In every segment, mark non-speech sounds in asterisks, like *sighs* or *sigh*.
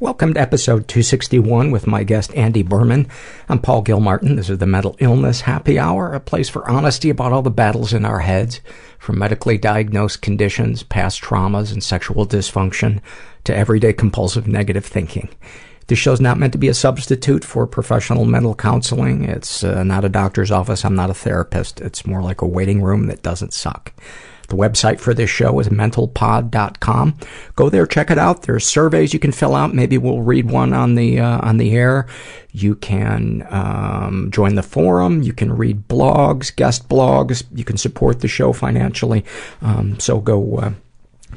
Welcome to episode 261 with my guest Andy Behrman. I'm Paul Gilmartin. This is the Mental Illness Happy Hour, a place for honesty about all the battles in our heads, from medically diagnosed conditions, past traumas, and sexual dysfunction, to everyday compulsive negative thinking. This show's not meant to be a substitute for professional mental counseling. It's uh, not a doctor's office. I'm not a therapist. It's more like a waiting room that doesn't suck. The website for this show is mentalpod.com. Go there, check it out. There's surveys you can fill out. Maybe we'll read one on the uh, on the air. You can um, join the forum. You can read blogs, guest blogs. You can support the show financially. Um, so go uh,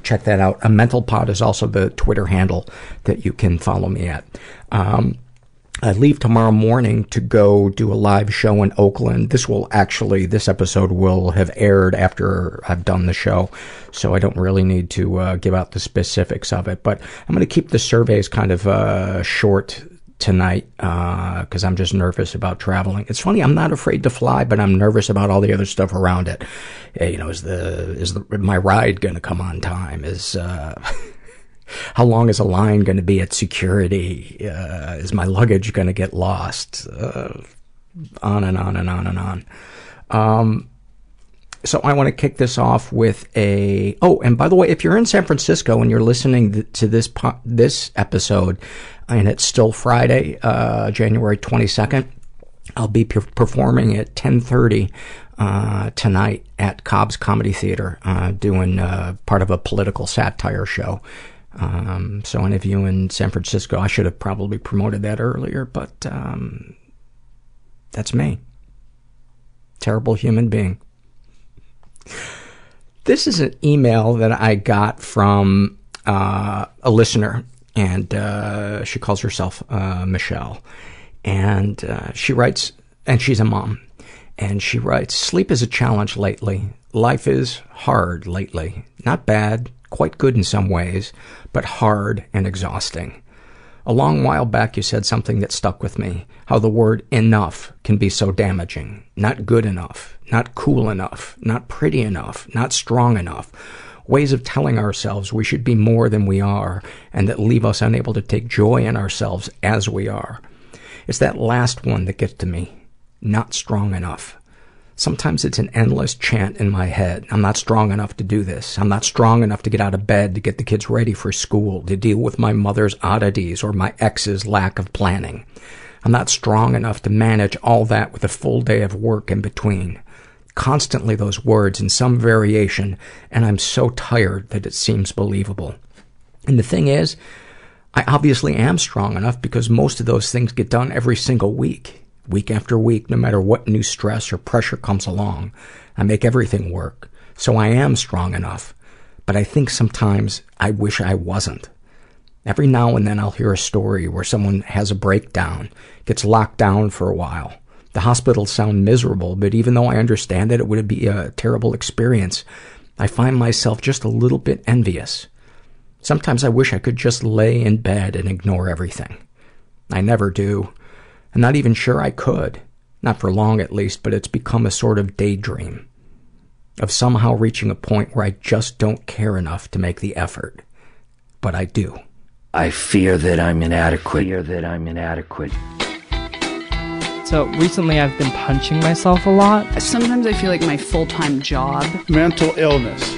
check that out. A mental pod is also the Twitter handle that you can follow me at. Um, I leave tomorrow morning to go do a live show in Oakland. This will actually, this episode will have aired after I've done the show, so I don't really need to uh, give out the specifics of it. But I'm going to keep the surveys kind of uh, short tonight because uh, I'm just nervous about traveling. It's funny, I'm not afraid to fly, but I'm nervous about all the other stuff around it. You know, is the is the, my ride going to come on time? Is uh, how long is a line going to be at security? Uh, is my luggage going to get lost? Uh, on and on and on and on. Um, so I want to kick this off with a. Oh, and by the way, if you're in San Francisco and you're listening to this po- this episode, and it's still Friday, uh, January 22nd, I'll be per- performing at 10:30 uh, tonight at Cobb's Comedy Theater, uh, doing uh, part of a political satire show. Um, so any of you in San Francisco, I should have probably promoted that earlier, but um, that's me. Terrible human being. This is an email that I got from uh, a listener, and uh, she calls herself uh, Michelle. And uh, she writes, and she's a mom, and she writes, Sleep is a challenge lately. Life is hard lately. Not bad, quite good in some ways, but hard and exhausting. A long while back you said something that stuck with me, how the word enough can be so damaging. Not good enough, not cool enough, not pretty enough, not strong enough. Ways of telling ourselves we should be more than we are and that leave us unable to take joy in ourselves as we are. It's that last one that gets to me. Not strong enough. Sometimes it's an endless chant in my head. I'm not strong enough to do this. I'm not strong enough to get out of bed to get the kids ready for school, to deal with my mother's oddities or my ex's lack of planning. I'm not strong enough to manage all that with a full day of work in between. Constantly those words in some variation, and I'm so tired that it seems believable. And the thing is, I obviously am strong enough because most of those things get done every single week week after week, no matter what new stress or pressure comes along. I make everything work. So I am strong enough. But I think sometimes I wish I wasn't. Every now and then I'll hear a story where someone has a breakdown, gets locked down for a while. The hospitals sound miserable, but even though I understand that it would be a terrible experience, I find myself just a little bit envious. Sometimes I wish I could just lay in bed and ignore everything. I never do. I'm not even sure I could. Not for long, at least, but it's become a sort of daydream of somehow reaching a point where I just don't care enough to make the effort. But I do. I fear that I'm inadequate. Fear that I'm inadequate. So recently I've been punching myself a lot. Sometimes I feel like my full time job mental illness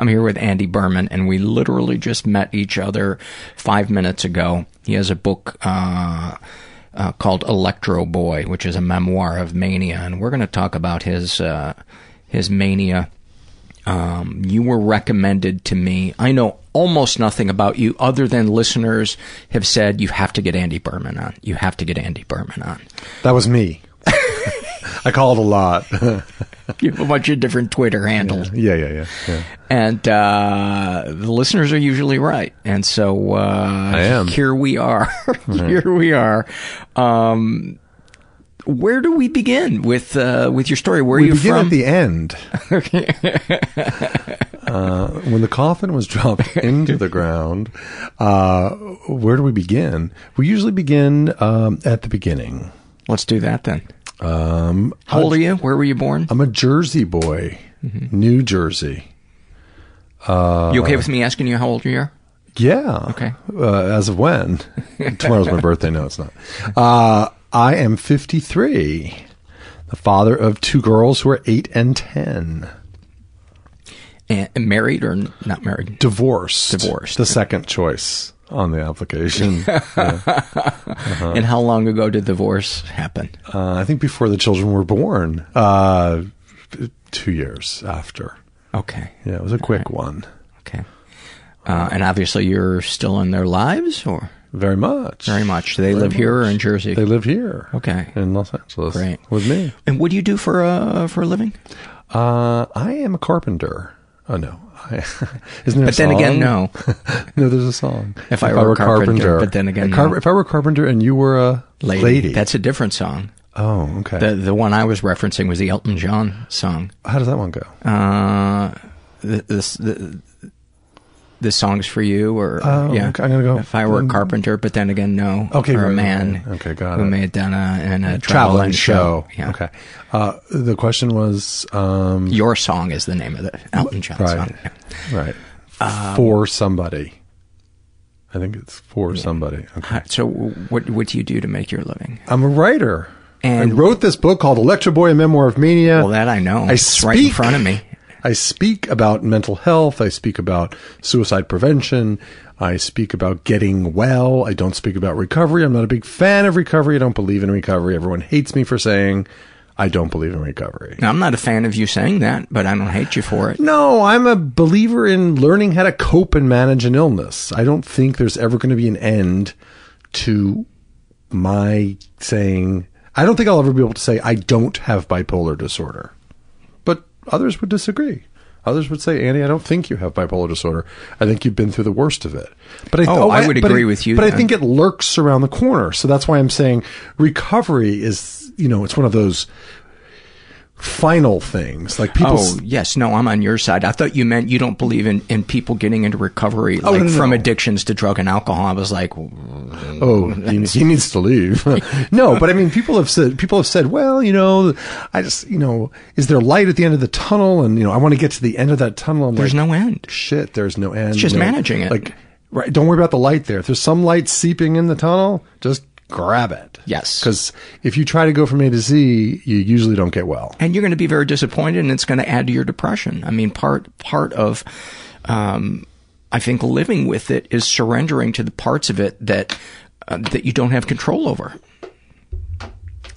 I'm here with Andy Behrman, and we literally just met each other five minutes ago. He has a book uh, uh, called Electroboy, which is a memoir of mania, and we're going to talk about his uh, his mania Um, you were recommended to me. I know almost nothing about you other than listeners have said you have to get Andy Behrman on. You have to get Andy Behrman on. That was me. I called a lot. *laughs* You have a bunch of different Twitter handles. yeah, yeah, yeah. yeah. And uh, the listeners are usually right. And so uh, I am. here we are. *laughs* here we are. Um, where do we begin with uh, with your story? Where we are you begin from? at the end. *laughs* uh, when the coffin was dropped into the ground, uh, where do we begin? We usually begin um, at the beginning. Let's do that then. Um, How old are you? Where were you born? I'm a Jersey boy, New Jersey. Uh, you okay with me asking you how old you are? Yeah. Okay. Uh, as of when? *laughs* Tomorrow's my birthday. No, it's not. Uh, I am 53, the father of two girls who are 8 and 10. And married or not married? Divorced. Divorced. The second choice on the application. *laughs* Yeah. Uh-huh. And how long ago did divorce happen? Uh, I think before the children were born. Uh, two years after. Okay. Yeah, it was a quick one. Okay. Uh, and obviously you're still in their lives or? Very much. Very much. Do they Very live here or in Jersey? They live here. Okay. In Los Angeles. Great. With me. And what do you do for uh, for a living? Uh, I am a carpenter. Oh no, *laughs* isn't there? But then again, no. *laughs* no, there's a song. If I were a carpenter, but then again, car- no. if I were a carpenter and you were a Lady. lady, That's a different song. oh okay. The the one I was referencing was the Elton John song. How does that one go? Uh, th- this the, this song's for you, or Oh, yeah. okay, I'm gonna go- If I were a carpenter, but then again, no. Okay, or right, a man. right. Okay, got who it. may have done a in a Traveling traveling show. Yeah. Okay. Uh, the question was, um, Your song is the name of the Elton John right, song. Yeah. right, Um, for somebody. I think it's for somebody. Okay. So, what what do you do to make your living? I'm a writer. And- I wrote this book called Electroboy: A Memoir of Mania. Well, that I know. I It's right in front of me. I speak about mental health. I speak about suicide prevention. I speak about getting well. I don't speak about recovery. I'm not a big fan of recovery. I don't believe in recovery. Everyone hates me for saying I don't believe in recovery. Now, I'm not a fan of you saying that, but I don't hate you for it. No, I'm a believer in learning how to cope and manage an illness. I don't think there's ever going to be an end to my saying, I don't think I'll ever be able to say I don't have bipolar disorder. Others would disagree. Others would say, Andy, I don't think you have bipolar disorder. I think you've been through the worst of it. But I, Oh, oh I would but agree with you But I think it lurks around the corner. So that's why I'm saying recovery is, you know, it's one of those final things. Like people, Oh, yes. No, I'm on your side. I thought you meant you don't believe in, in people getting into recovery, Oh, like no, no, from no. addictions to drug and alcohol. I was like, oh, he, he needs to leave. *laughs* no, but I mean, people have said, people have said, well, you know, I just, you know, is there light at the end of the tunnel? And, you know, I want to get to the end of that tunnel. I'm there's like, no end. shit, there's no end. It's just no- managing it. Like, right. Don't worry about the light there. If there's some light seeping in the tunnel, just grab it. Yes. Because if you try to go from A to Z, you usually don't get well. And you're going to be very disappointed and it's going to add to your depression. I mean, part, part of, um, I think living with it is surrendering to the parts of it that, uh, that you don't have control over.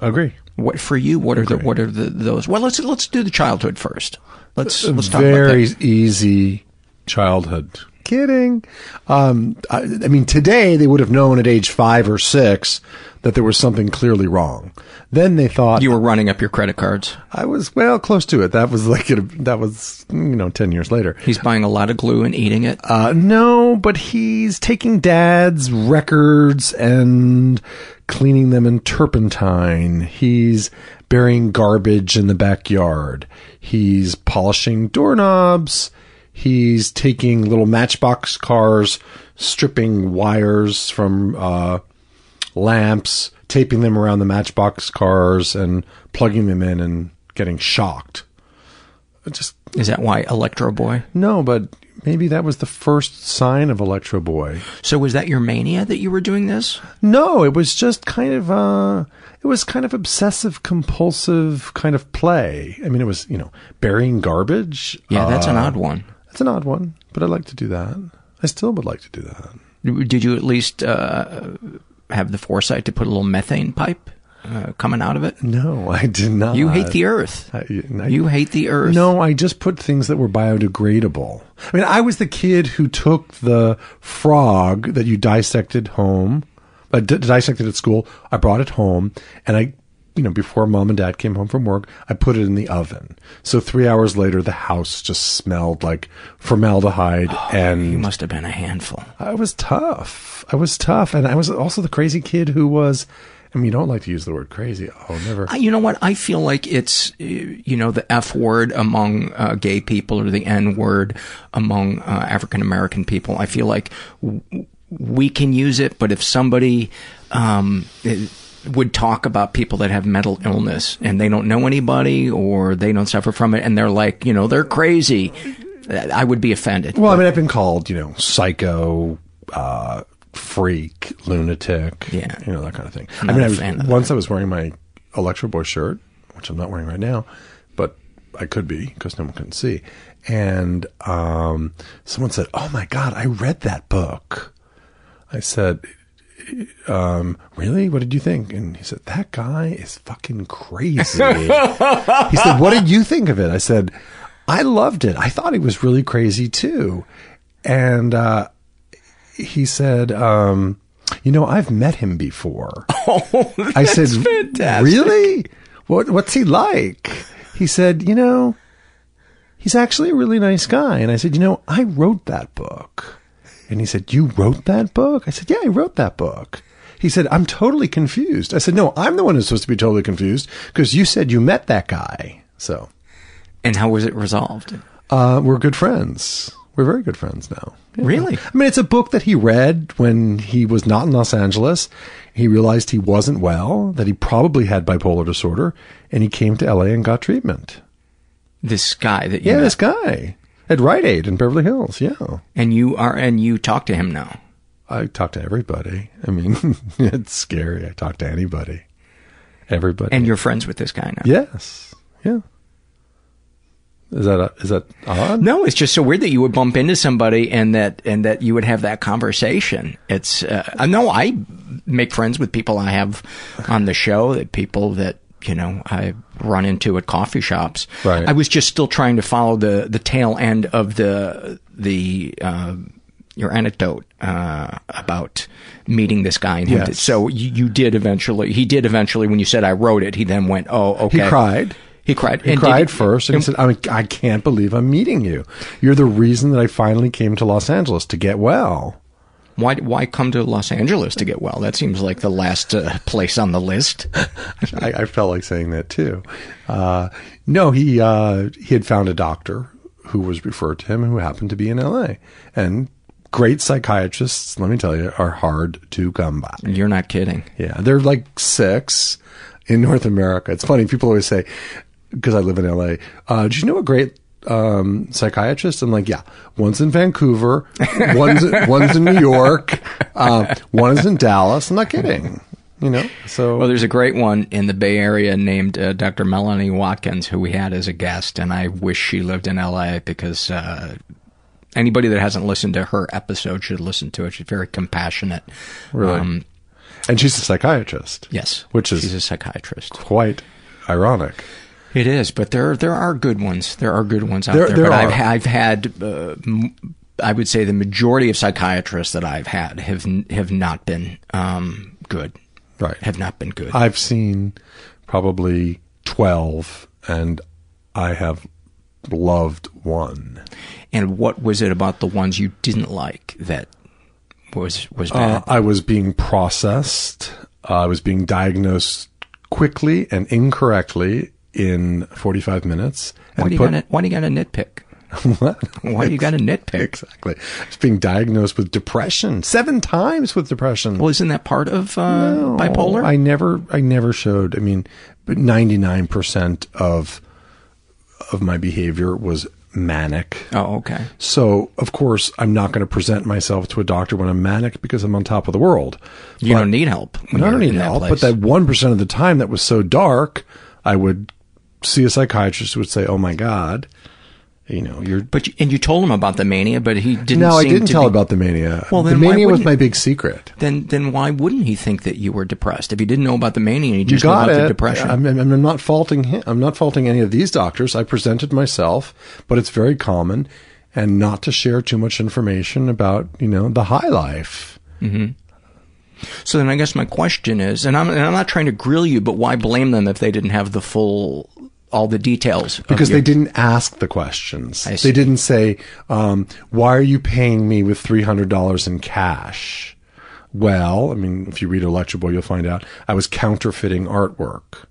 Agree. What for you? What are the what are the those? Well, let's let's do the childhood first. Let's let's talk very about that. easy childhood. Kidding. Um, I, I mean, today they would have known at age five or six that there was something clearly wrong. Then they thought You were running up your credit cards. I was well close to it. That was like a, that was you know ten years later. He's buying a lot of glue and eating it. Uh, no, but he's taking dad's records and cleaning them in turpentine. He's burying garbage in the backyard. He's polishing doorknobs. He's taking little matchbox cars, stripping wires from uh, lamps, taping them around the matchbox cars, and plugging them in and getting shocked. It Just Is that why Electroboy? no, but maybe that was the first sign of Electroboy. So was that your mania that you were doing this? No, it was just kind of uh it was kind of obsessive compulsive kind of play. I mean it was, you know, burying garbage. Yeah, that's an Uh, odd one. That's an odd one, but I'd like to do that. I still would like to do that. Did you at least uh, have the foresight to put a little methane pipe uh, coming out of it? No, I did not. You hate the earth. I- I- you hate the earth. No, I just put things that were biodegradable. I mean, I was the kid who took the frog that you dissected home, uh, d- dissected at school. I brought it home, and I, you know, before mom and dad came home from work, I put it in the oven. So three hours later, the house just smelled like formaldehyde, and You must have been a handful. I was tough. I was tough, and I was also the crazy kid who was. I mean, you don't like to use the word crazy. Oh, never. You know what? I feel like it's, uh, you know, the F word among uh, gay people or the N word among uh, African American people. I feel like w- we can use it, but if somebody um, would talk about people that have mental illness and they don't know anybody or they don't suffer from it and they're like, you know, they're crazy, I would be offended. Well, I mean, I've been called, you know, psycho, uh, freak, lunatic, Yeah. you know, that kind of thing. I'm I not mean, I was, once I was wearing my Electroboy shirt, which I'm not wearing right now, but I could be because no one can see. And um, someone said, "Oh my God, I read that book." I said, um, "Really? What did you think?" And he said, "That guy is fucking crazy." *laughs* he said, "What did you think of it?" I said, "I loved it. I thought he was really crazy too." And uh, he said, um, "You know, I've met him before." *laughs* Oh, I said, fantastic. "Really? What? What's he like?" He said, "You know, he's actually a really nice guy." And I said, "You know, I wrote that book." And he said, "You wrote that book?" I said, "Yeah, I wrote that book." He said, "I'm totally confused." I said, "No, I'm the one who's supposed to be totally confused because you said you met that guy." So, and how was it resolved? uh, we're good friends. We're very good friends now. Yeah. Really? I mean, it's a book that he read when he was not in Los Angeles. He realized he wasn't well, that he probably had bipolar disorder, and he came to LA and got treatment. This guy that you Yeah, met. this guy at Rite Aid in Beverly Hills. Yeah. and you are, and you talk to him now. I talk to everybody. I mean, *laughs* it's scary. I talk to anybody. Everybody. And you're friends with this guy now. Yes. Yeah. Is that a, is that odd? No, it's just so weird that you would bump into somebody and that and that you would have that conversation. It's uh, I know I make friends with people I have on the show, that people that you know I run into at coffee shops. Right. I was just still trying to follow the the tail end of the the uh, your anecdote uh, about meeting this guy. And him. Yes. So you, you did eventually. He did eventually. When you said I wrote it, he then went, "Oh, okay." He cried. He cried. He And cried first, and he said, I, mean, "I can't believe I'm meeting you. You're the reason that I finally came to Los Angeles to get well." Why why come to Los Angeles to get well? That seems like the last uh, place on the list. *laughs* I, I felt like saying that too. Uh, no, he uh, he had found a doctor who was referred to him, who happened to be in L.A. and great psychiatrists. Let me tell you, are hard to come by. You're not kidding. Yeah, they're like six in North America. It's funny. People always say, because I live in LA, uh, do you know a great um, psychiatrist? I'm like, yeah, one's in Vancouver, one's, *laughs* one's in New York, uh, one is in Dallas. I'm not kidding. You know, so Well, there's a great one in the Bay Area named uh, Dr. Melanie Watkins, who we had as a guest, and I wish she lived in LA because uh, anybody that hasn't listened to her episode should listen to it. She's very compassionate. Really? Um, and she's a psychiatrist. yes, Which is- she's a psychiatrist. Quite ironic. It is, but there there are good ones. There are good ones out There- there. there but are. I've I've had uh, I would say the majority of psychiatrists that I've had have have not been um, good. Right. Have not been good. I've seen probably 12 and I have loved one. and what was it about the ones you didn't like that was was Uh, bad? I was being processed. Uh, I was being diagnosed quickly and incorrectly in 45 minutes. why do you put- got to why do you got to nitpick? *laughs* what? Why do you got to nitpick? Exactly. I was being diagnosed with depression seven times with depression. Well, isn't that part of uh, No, bipolar? I never, I never showed. I mean, but ninety nine percent of of my behavior was manic. oh, okay. So of course, I'm not going to present myself to a doctor when I'm manic because I'm on top of the world. You But- don't need help. I don't need help. But that one percent of the time that was so dark, I would see a psychiatrist would say, "Oh my God, You know, you're. But you, and you told him about the mania, but he didn't. no, I didn't tell be- about the mania. Well, the mania was my big secret. Then, then why wouldn't he think that you were depressed? If he didn't know about the mania, you You just know got about it. the depression. I'm, I'm, not faulting him. I'm not faulting any of these doctors. I presented myself, but it's very common, and not to share too much information about you know the high life. hmm So then, I guess my question is, and I'm, and I'm not trying to grill you, but why blame them if they didn't have the full, all the details? because your- they didn't ask the questions. I see. They didn't say, um, "Why are you paying me with three hundred dollars in cash?" Well, I mean, if you read Electroboy, you'll find out I was counterfeiting artwork.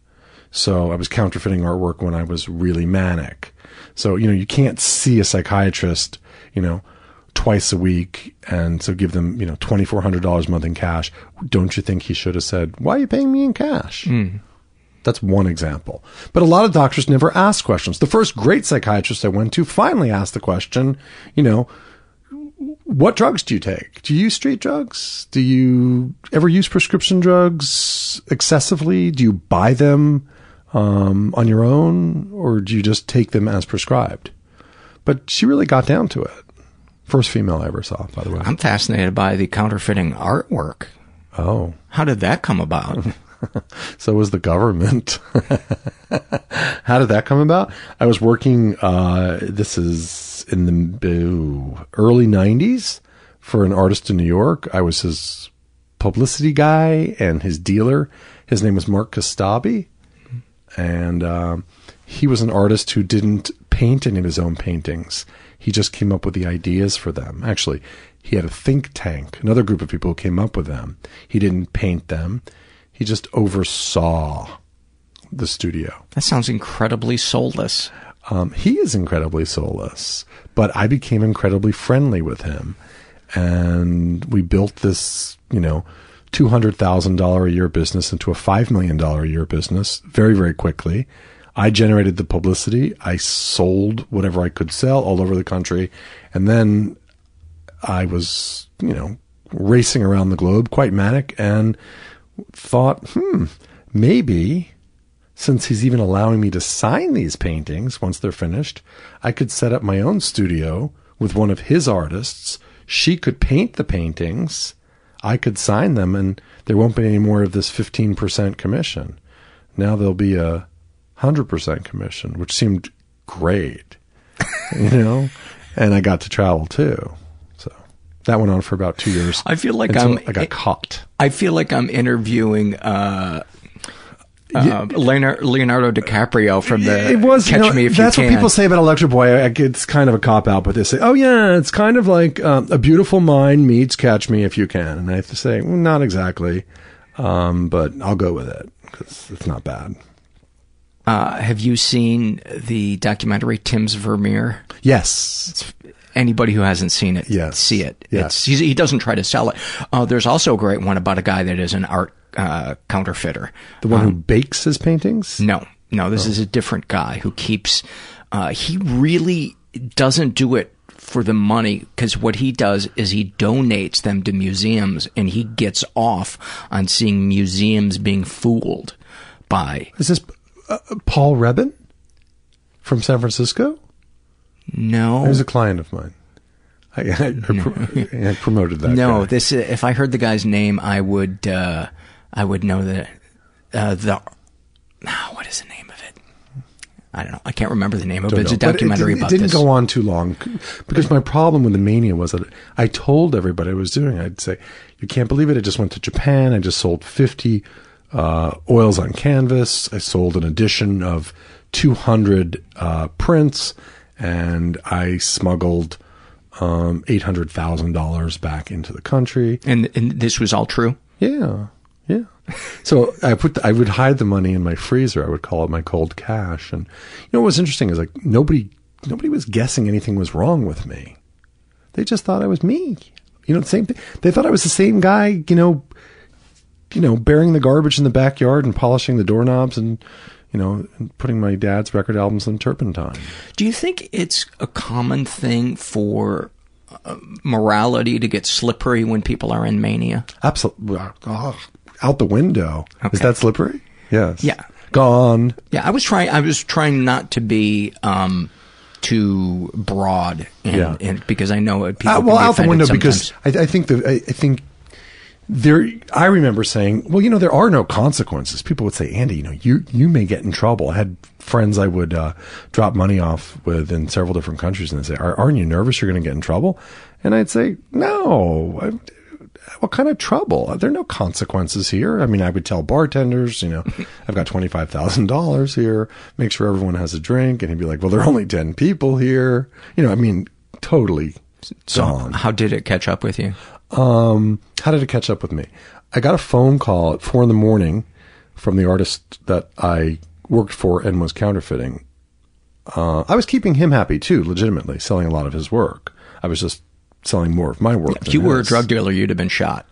So I was counterfeiting artwork when I was really manic. So you know, you can't see a psychiatrist, you know, twice a week, and so give them you know twenty four hundred dollars a month in cash. Don't you think he should have said, "Why are you paying me in cash?" That's one example. But a lot of doctors never ask questions. The first great psychiatrist I went to finally asked the question, you know, what drugs do you take? Do you use street drugs? Do you ever use prescription drugs excessively? Do you buy them um, on your own or do you just take them as prescribed? But she really got down to it. First female I ever saw, by the way. I'm fascinated by the counterfeiting artwork. Oh. How did that come about? *laughs* *laughs* so was the government. *laughs* How did that come about? I was working, uh, this is in the early 90s for an artist in New York. I was his publicity guy and his dealer. His name was Mark Kostabi. And um, he was an artist who didn't paint any of his own paintings. He just came up with the ideas for them. Actually, he had a think tank, another group of people who came up with them. He didn't paint them. He just oversaw the studio. that sounds incredibly soulless. Um, he is incredibly soulless, but I became incredibly friendly with him, and we built this, you know, two hundred thousand dollar a year business into a five million dollar a year business very, very quickly. I generated the publicity. I sold whatever I could sell all over the country, and then I was, you know, racing around the globe, quite manic, and thought, hmm, maybe since he's even allowing me to sign these paintings once they're finished, I could set up my own studio with one of his artists. She could paint the paintings. I could sign them, and there won't be any more of this 15% commission. Now there'll be a 100% commission, which seemed great, *laughs* you know? And I got to travel too. So that went on for about two years. I feel like I'm- I got caught. I feel like I'm interviewing uh, uh, Leonardo, DiCaprio from the it was Catch you know, Me If that's You what people say about Electric Boy. It's kind of a cop out, but they say, "Oh yeah, it's kind of like um, a beautiful mind meets Catch Me If You Can," and I have to say, well, not exactly, um, but I'll go with it because it's not bad. Uh, have you seen the documentary Tim's Vermeer? Yes. Anybody who hasn't seen it, Yes. see it. Yes. It's, he's, he doesn't try to sell it. Uh, there's also a great one about a guy that is an art uh, counterfeiter. The one who Um, bakes his paintings. No, no, this is a different guy who keeps. Uh, he really doesn't do it for the money because what he does is he donates them to museums and he gets off on seeing museums being fooled by. Is this uh, Paul Rebin from San Francisco? No, He was a client of mine. I, I, I pro- I promoted that. no, guy. this if I heard the guy's name, I would uh, I would know that uh, the ah, what is the name of it? I don't know. I can't remember the name of it. It's a documentary it, about It didn't this. go on too long because my problem with the mania was that I told everybody I was doing. I'd say, "You can't believe it! I just went to Japan. I just sold fifty uh, oils on canvas. I sold an edition of two hundred uh, prints, and I smuggled um, eight hundred thousand dollars back into the country." And and this was all true. Yeah, yeah. *laughs* So I put the, I would hide the money in my freezer. I would call it my cold cash. And you know what was interesting is like nobody nobody was guessing anything was wrong with me. They just thought I was me. You know, the same thing. They thought I was the same guy. You know, you know, burying the garbage in the backyard and polishing the doorknobs and you know, putting my dad's record albums in turpentine. Do you think it's a common thing for uh, morality to get slippery when people are in mania? Absolutely. out the window. Is that slippery? Yes. Yeah. Gone. Yeah, I was trying. I was trying not to be um, too broad, and, Yeah. and because I know it, people Uh, well, out the window sometimes. because I, I think the I, I think there. I remember saying, "Well, you know, there are no consequences." People would say, "Andy, you know, you you may get in trouble." I had friends I would uh, drop money off with in several different countries, and they say, Are, "Aren't you nervous you're going to get in trouble?" And I'd say, "No." I, what kind of trouble? There are no consequences here. I mean, I would tell bartenders, you know, *laughs* I've got twenty five thousand dollars here. Make sure everyone has a drink, and he'd be like, "Well, there are only ten people here." You know, I mean, totally So, gone. how did it catch up with you? Um, how did it catch up with me? I got a phone call at four in the morning from the artist that I worked for and was counterfeiting. Uh, I was keeping him happy too, legitimately, selling a lot of his work. I was just selling more of my work. If you were a drug dealer, you'd have been shot.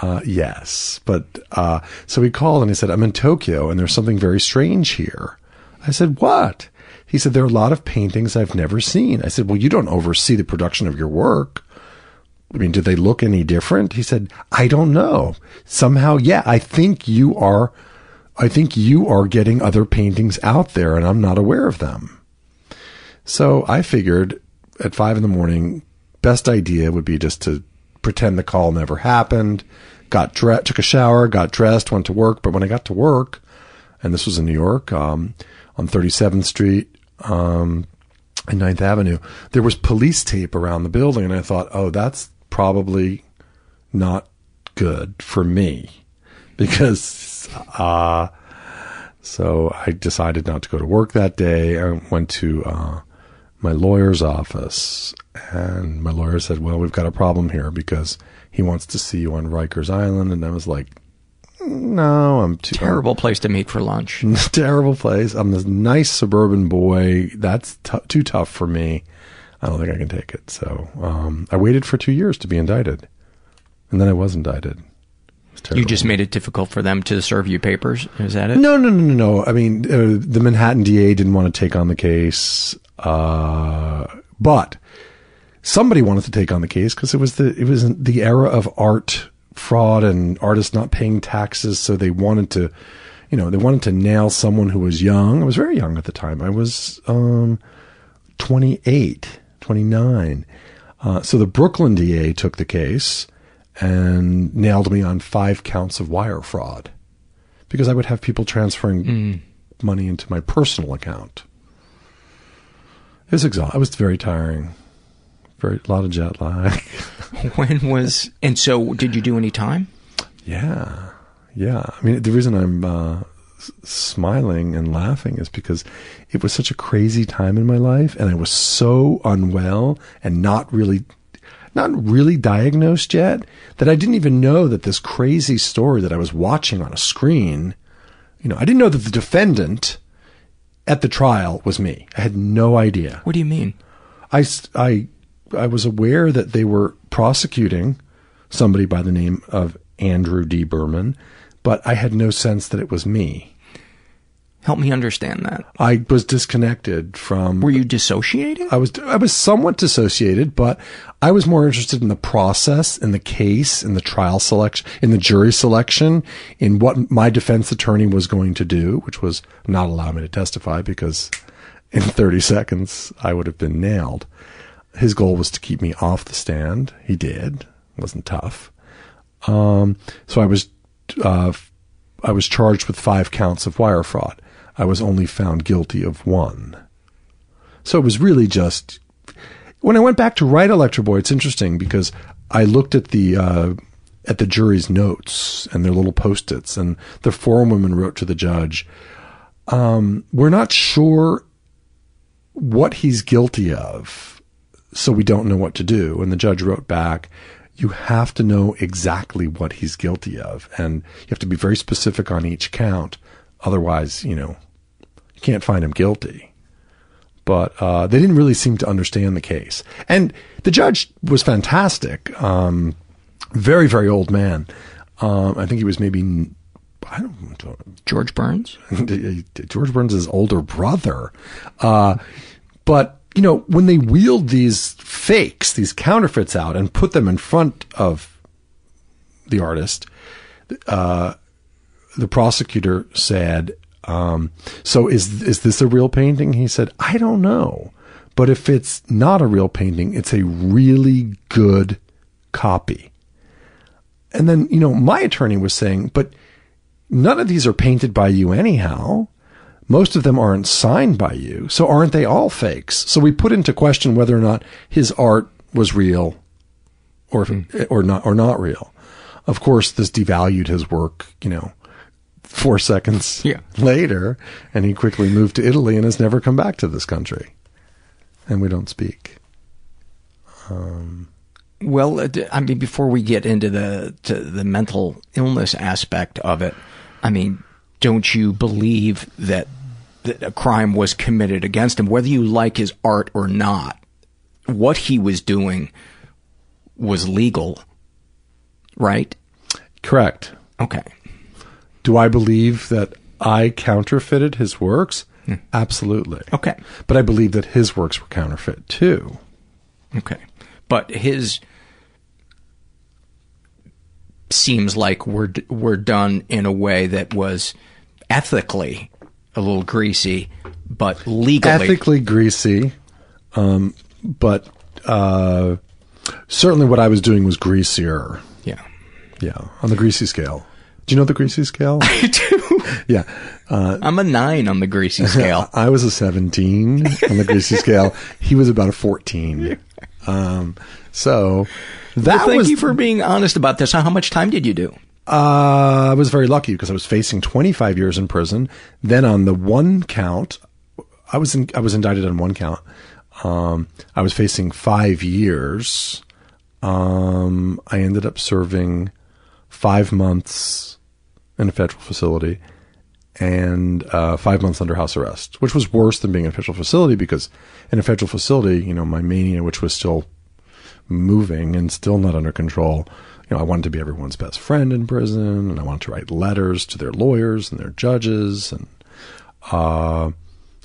Uh, yes, but uh, so he called and he said, "I'm in Tokyo, and there's something very strange here." I said, "What?" He said, "There are a lot of paintings I've never seen." I said, "Well, you don't oversee the production of your work. I mean, do they look any different?" He said, "I don't know. Somehow, yeah, I think you are. I think you are getting other paintings out there, and I'm not aware of them." So I figured at five in the morning, best idea would be just to pretend the call never happened. Got took a shower, got dressed, went to work. But when I got to work, and this was in New York, um, on 37th Street, um, and 9th Avenue, there was police tape around the building, and I thought, oh, that's probably not good for me *laughs* because, uh, so I decided not to go to work that day. I went to uh, my lawyer's office, and my lawyer said, "Well, we've got a problem here because he wants to see you on Rikers Island." And I was like, "No, I'm too Terrible place to meet for lunch. *laughs* terrible place. I'm this nice suburban boy. That's t- too tough for me. I don't think I can take it." So um, I waited for two years to be indicted, and then I was indicted. Was You just made it difficult for them to serve you papers. Is that it? No, no, no, no, no. I mean, uh, the Manhattan DA didn't want to take on the case, uh, but somebody wanted to take on the case because it was the it was the era of art fraud and artists not paying taxes, so they wanted to, you know, they wanted to nail someone who was young. I was very young at the time. I was um, 28, 29. Uh, so the Brooklyn DA took the case and nailed me on five counts of wire fraud because I would have people transferring money into my personal account. It was exhausting. It was very tiring. Very a lot of jet lag. *laughs* When was and so did you do any time? yeah, yeah. I mean, the reason I'm uh, smiling and laughing is because it was such a crazy time in my life, and I was so unwell and not really. Not really diagnosed yet, that I didn't even know that this crazy story that I was watching on a screen, you know, I didn't know that the defendant at the trial was me. I had no idea. What do you mean? I I I was aware that they were prosecuting somebody by the name of Andrew D. Behrman, but I had no sense that it was me. Help me understand that. I was disconnected from. Were you dissociated? I was I was somewhat dissociated, but I was more interested in the process, in the case, in the trial selection, in the jury selection, in what my defense attorney was going to do, which was not allow me to testify because in 30 seconds I would have been nailed. His goal was to keep me off the stand. He did. It wasn't tough. Um, so I was uh, I was charged with five counts of wire fraud. I was only found guilty of one. So it was really just when I went back to write Electroboy. It's interesting because I looked at the uh, at the jury's notes and their little post-its, and the forum women wrote to the judge, um, "We're not sure what he's guilty of, so we don't know what to do." And the judge wrote back. You have to know exactly what he's guilty of, and you have to be very specific on each count. Otherwise, you know, you can't find him guilty but uh, they didn't really seem to understand the case. And the judge was fantastic. Um, very, very old man. Um, I think he was maybe, I don't know. George Burns? *laughs* George Burns' older brother. Uh, but, you know, when they wheeled these fakes, these counterfeits out and put them in front of the artist, uh, the prosecutor said, um, so is is this a real painting? He said, I don't know, But if it's not a real painting, it's a really good copy. And then, you know, my attorney was saying, but none of these are painted by you anyhow. Most of them aren't signed by you. So aren't they all fakes? So we put into question whether or not his art was real or, or not, or not real. Of course, this devalued his work, you know, four seconds Yeah. later, and he quickly moved to Italy and has never come back to this country. And we don't speak. Um, Well, I mean, before we get into the to the mental illness aspect of it, I mean, don't you believe that that a crime was committed against him, whether you like his art or not? What he was doing was legal, right? correct. Okay. Do I believe that I counterfeited his works? Absolutely. Okay. But I believe that his works were counterfeit too. Okay. But his seems like were d- were done in a way that was ethically a little greasy, but legally Ethically greasy, um, but uh, certainly what I was doing was greasier. Yeah. Yeah, on the greasy scale. Do you know the greasy scale? *laughs* I do. yeah. Uh, I'm a nine on the greasy *laughs* scale. I was a 17 on the greasy scale. He was about a 14. Um, so that Well, thank was you for being honest about this. How much time did you do? Uh, I was very lucky because I was facing 25 years in prison. Then on the one count, I was in, I was indicted on one count. Um, I was facing five years. Um, I ended up serving five months in a federal facility and uh, five months under house arrest, which was worse than being in a federal facility because in a federal facility, you know, my mania, which was still moving and still not under control. You know, I wanted to be everyone's best friend in prison, and I wanted to write letters to their lawyers and their judges. And uh,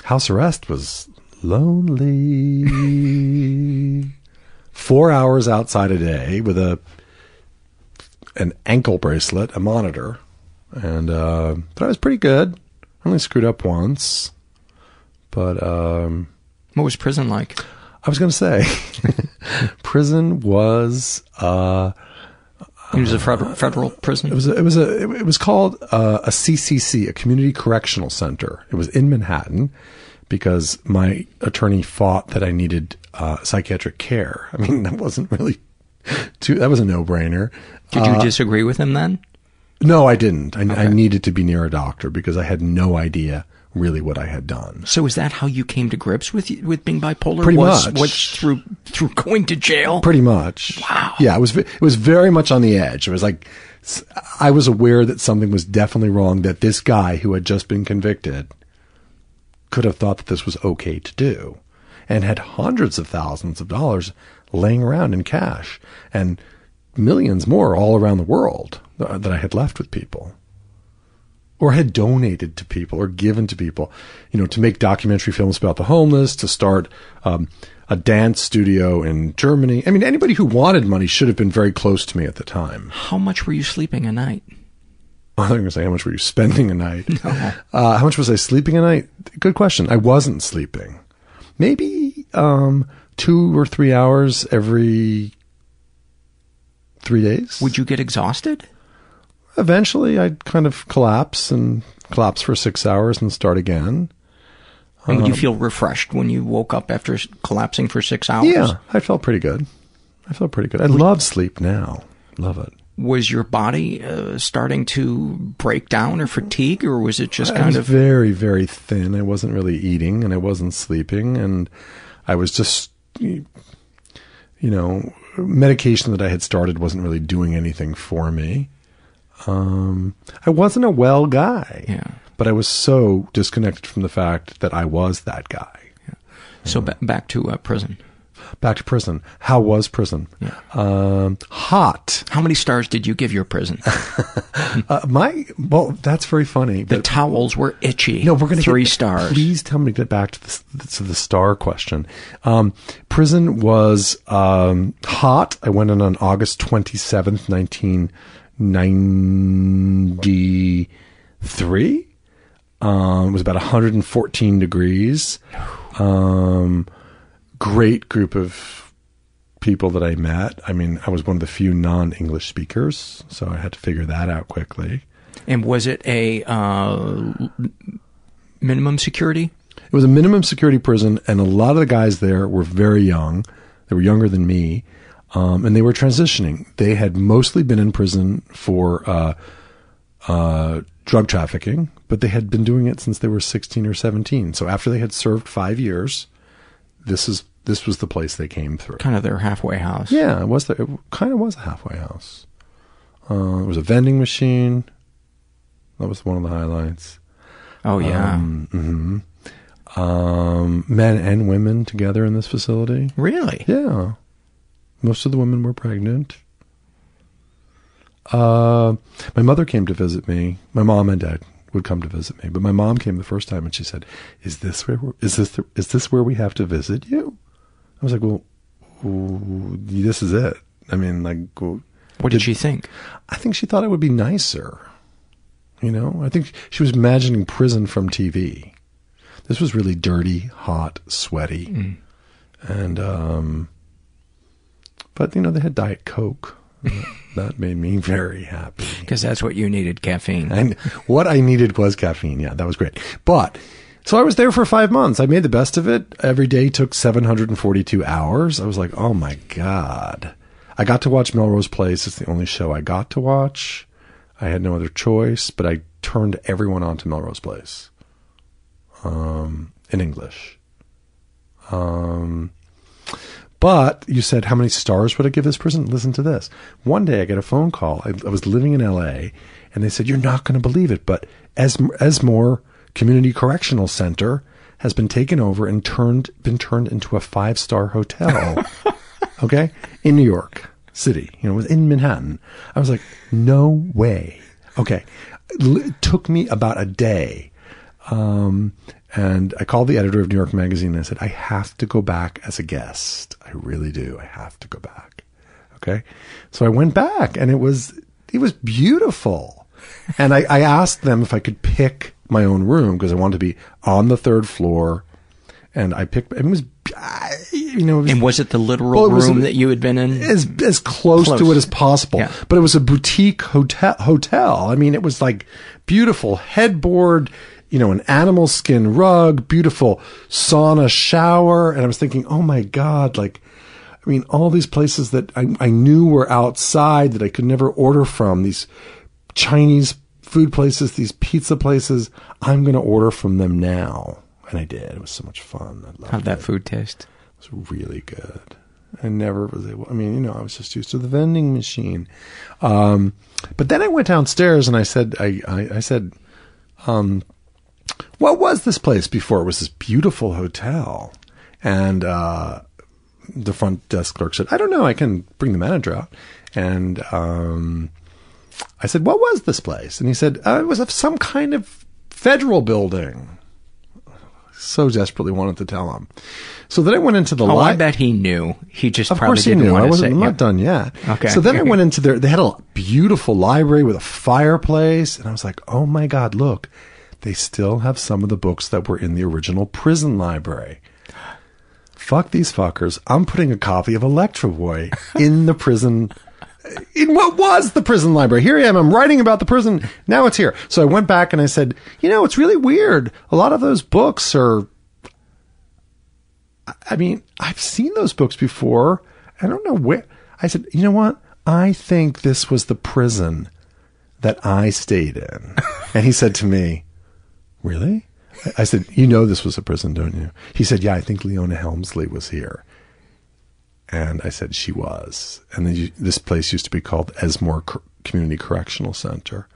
house arrest was lonely. *laughs* Four hours outside a day with a an ankle bracelet, a monitor, and uh, but I was pretty good. I only screwed up once, but um, What was prison like? I was going to say, *laughs* prison was. Uh, It was a federal, federal prison. It was a, it was a it was called uh, a CCC, a Community Correctional Center. It was in Manhattan because my attorney fought that I needed uh, psychiatric care. I mean, that wasn't really *laughs* too. That was a no brainer. Did you Uh, disagree with him then? No, I didn't. I, I needed to be near a doctor because I had no idea really what I had done. So is that how you came to grips with with being bipolar? Pretty was, much. Was through through going to jail? Pretty much. Wow. Yeah, it was it was very much on the edge. It was like I was aware that something was definitely wrong. That this guy who had just been convicted could have thought that this was okay to do, and had hundreds of thousands of dollars laying around in cash and millions more all around the world that I had left with people. Or had donated to people or given to people, you know, to make documentary films about the homeless, to start um, a dance studio in Germany. I mean, anybody who wanted money should have been very close to me at the time. How much were you sleeping a night? *laughs* I was going to say, how much were you spending a night? *laughs* Uh, how much was I sleeping a night? Good question. I wasn't sleeping. Maybe um, two or three hours every three days. Would you get exhausted? Eventually, I'd kind of collapse and collapse for six hours and start again. And would you Um, feel refreshed when you woke up after collapsing for six hours? Yeah, I felt pretty good. I felt pretty good. I love sleep now. Love it. Was your body uh, starting to break down or fatigue, or was it just I kind was of very, very thin. I wasn't really eating and I wasn't sleeping and I was just, you know, medication that I had started wasn't really doing anything for me. Um, I wasn't a well guy. Yeah. But I was so disconnected from the fact that I was that guy. so ba- back to uh, prison? Back to prison. How was prison? Um, hot. How many stars did you give your prison? *laughs* Uh, my well, that's very funny. the towels were itchy. No, we're going to three get, stars. Please tell me to get back to the to the star question. Um, prison was um, hot. I went in on August twenty seventh, nineteen ninety three. Um, it was about 114 degrees. Um, great group of people that I met. I mean, I was one of the few non-English speakers, so I had to figure that out quickly. And was it a uh, minimum security? It was a minimum security prison, and a lot of the guys there were very young. They were younger than me, um, and they were transitioning. They had mostly been in prison for uh, uh, drug trafficking, but they had been doing it since they were 16 or 17. So after they had served five years, this is this was the place they came through. Kind of their halfway house. Yeah, it was. The, it kind of was a halfway house. Uh, it was a vending machine. That was one of the highlights. Oh yeah. Um, mhm. Um, men and women together in this facility. Really? Yeah. Most of the women were pregnant. Uh, my mother came to visit me. My mom and dad would come to visit me, but my mom came the first time and she said, "Is this where is this the, is this where we have to visit you?" I was like, "Well, ooh, this is it." I mean, like, well, What did she think? I think she thought it would be nicer. You know, I think she was imagining prison from TV. This was really dirty, hot, sweaty, Mm. and um, but you know they had Diet Coke. That made me very happy. Because that's what you needed, caffeine. And what I needed was caffeine. Yeah, that was great. But so I was there for five months. I made the best of it. Every day took 742 hours. I was like, oh my God. I got to watch Melrose Place. It's the only show I got to watch. I had no other choice, but I turned everyone on to Melrose Place um, in English. Um, but you said, how many stars would I give this prison? Listen to this. One day I get a phone call. I, I was living in LA, and they said, you're not going to believe it, but Es- Esmor Community Correctional Center has been taken over and turned been turned into a five star hotel. *laughs* okay, in New York City. You know, was in Manhattan. I was like, no way. Okay, it took me about a day. Um, and I called the editor of New York Magazine and I said, I have to go back as a guest. I really do. I have to go back. Okay. So I went back and it was, it was beautiful. *laughs* and I, I asked them if I could pick my own room because I wanted to be on the third floor. And I picked, it was, you know, it was, And was it the literal Well, it room a- that you had been in? as as close, Close. to it as possible. Yeah. But it was a boutique hotel. Hotel. I mean, it was like beautiful headboard, you know, an animal skin rug, beautiful sauna shower, and I was thinking, oh my god, like. I mean, all these places that I, I knew were outside that I could never order from, these Chinese food places, these pizza places, I'm going to order from them now. And I did. It was so much fun. I loved How'd that it. food taste? It was really good. I never was able. I mean, you know, I was just used to the vending machine. Um, but then I went downstairs and I said, I, I, I said, um, what was this place before? It was this beautiful hotel, and uh, the front desk clerk said, I don't know. I can bring the manager out. And um, I said, what was this place? And he said, uh, it was of some kind of federal building. So desperately wanted to tell him. So then I went into the Oh, I bet he knew. He just of probably course he didn't knew. want I wasn't. I'm not done yet. Okay. So then I went into their. They had a beautiful library with a fireplace, and I was like, "Oh my god, look! They still have some of the books that were in the original prison library." Fuck these fuckers! I'm putting a copy of Electroboy in the prison. *laughs* In what was the prison library? Here I am. I'm writing about the prison. Now it's here. So I went back and I said, you know, it's really weird. A lot of those books are I mean, I've seen those books before. I don't know where. I said, you know what? I think this was the prison that I stayed in. and he said to me, really? I said, you know this was a prison, don't you? He said, yeah, I think Leona Helmsley was here. And I said, she was. And this place used to be called Esmor Community Correctional Center.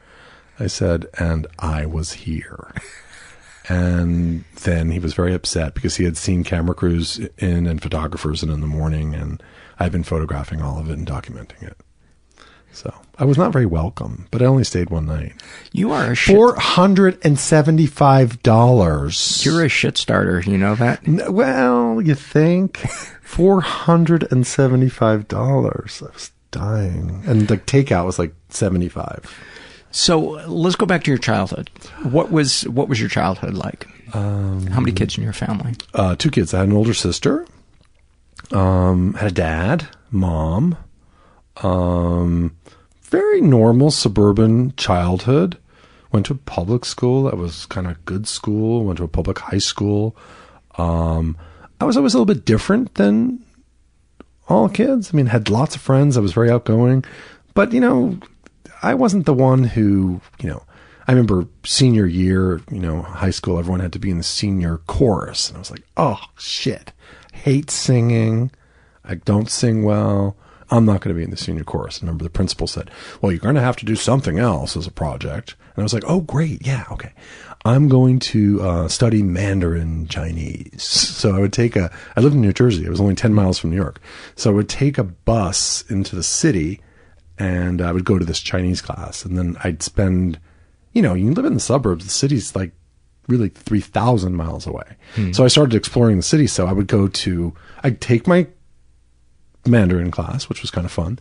I said, and I was here. And then he was very upset because he had seen camera crews in and photographers in in the morning, and I've been photographing all of it and documenting it. So I was not very welcome, but I only stayed one night. You are a shit. Four hundred and seventy-five dollars. You're a shit starter. You know that. Well, you think *laughs* four hundred and seventy-five dollars. I was dying, and the takeout was like seventy-five. So let's go back to your childhood. What was what was your childhood like? Um, How many kids in your family? Uh, two kids. I had an older sister, Um, had a dad, mom, um, very normal suburban childhood. Went to a public school that was kind of good school. Went to a public high school. Um, I was always a little bit different than all kids. I mean, had lots of friends. I was very outgoing, but you know, I wasn't the one who, you know, I remember senior year, you know, high school, everyone had to be in the senior chorus. And I was like, oh, shit. Hate singing. I don't sing well. I'm not going to be in the senior chorus. And remember, the principal said, well, you're going to have to do something else as a project. And I was like, oh, great. Yeah, okay. I'm going to uh, study Mandarin Chinese. So I would take a, I lived in New Jersey. It was only 10 miles from New York. So I would take a bus into the city and I would go to this Chinese class. And then I'd spend, you know, you live in the suburbs, the city's like really 3,000 miles away. Hmm. So I started exploring the city. So I would go to, I'd take my Mandarin class, which was kind of fun.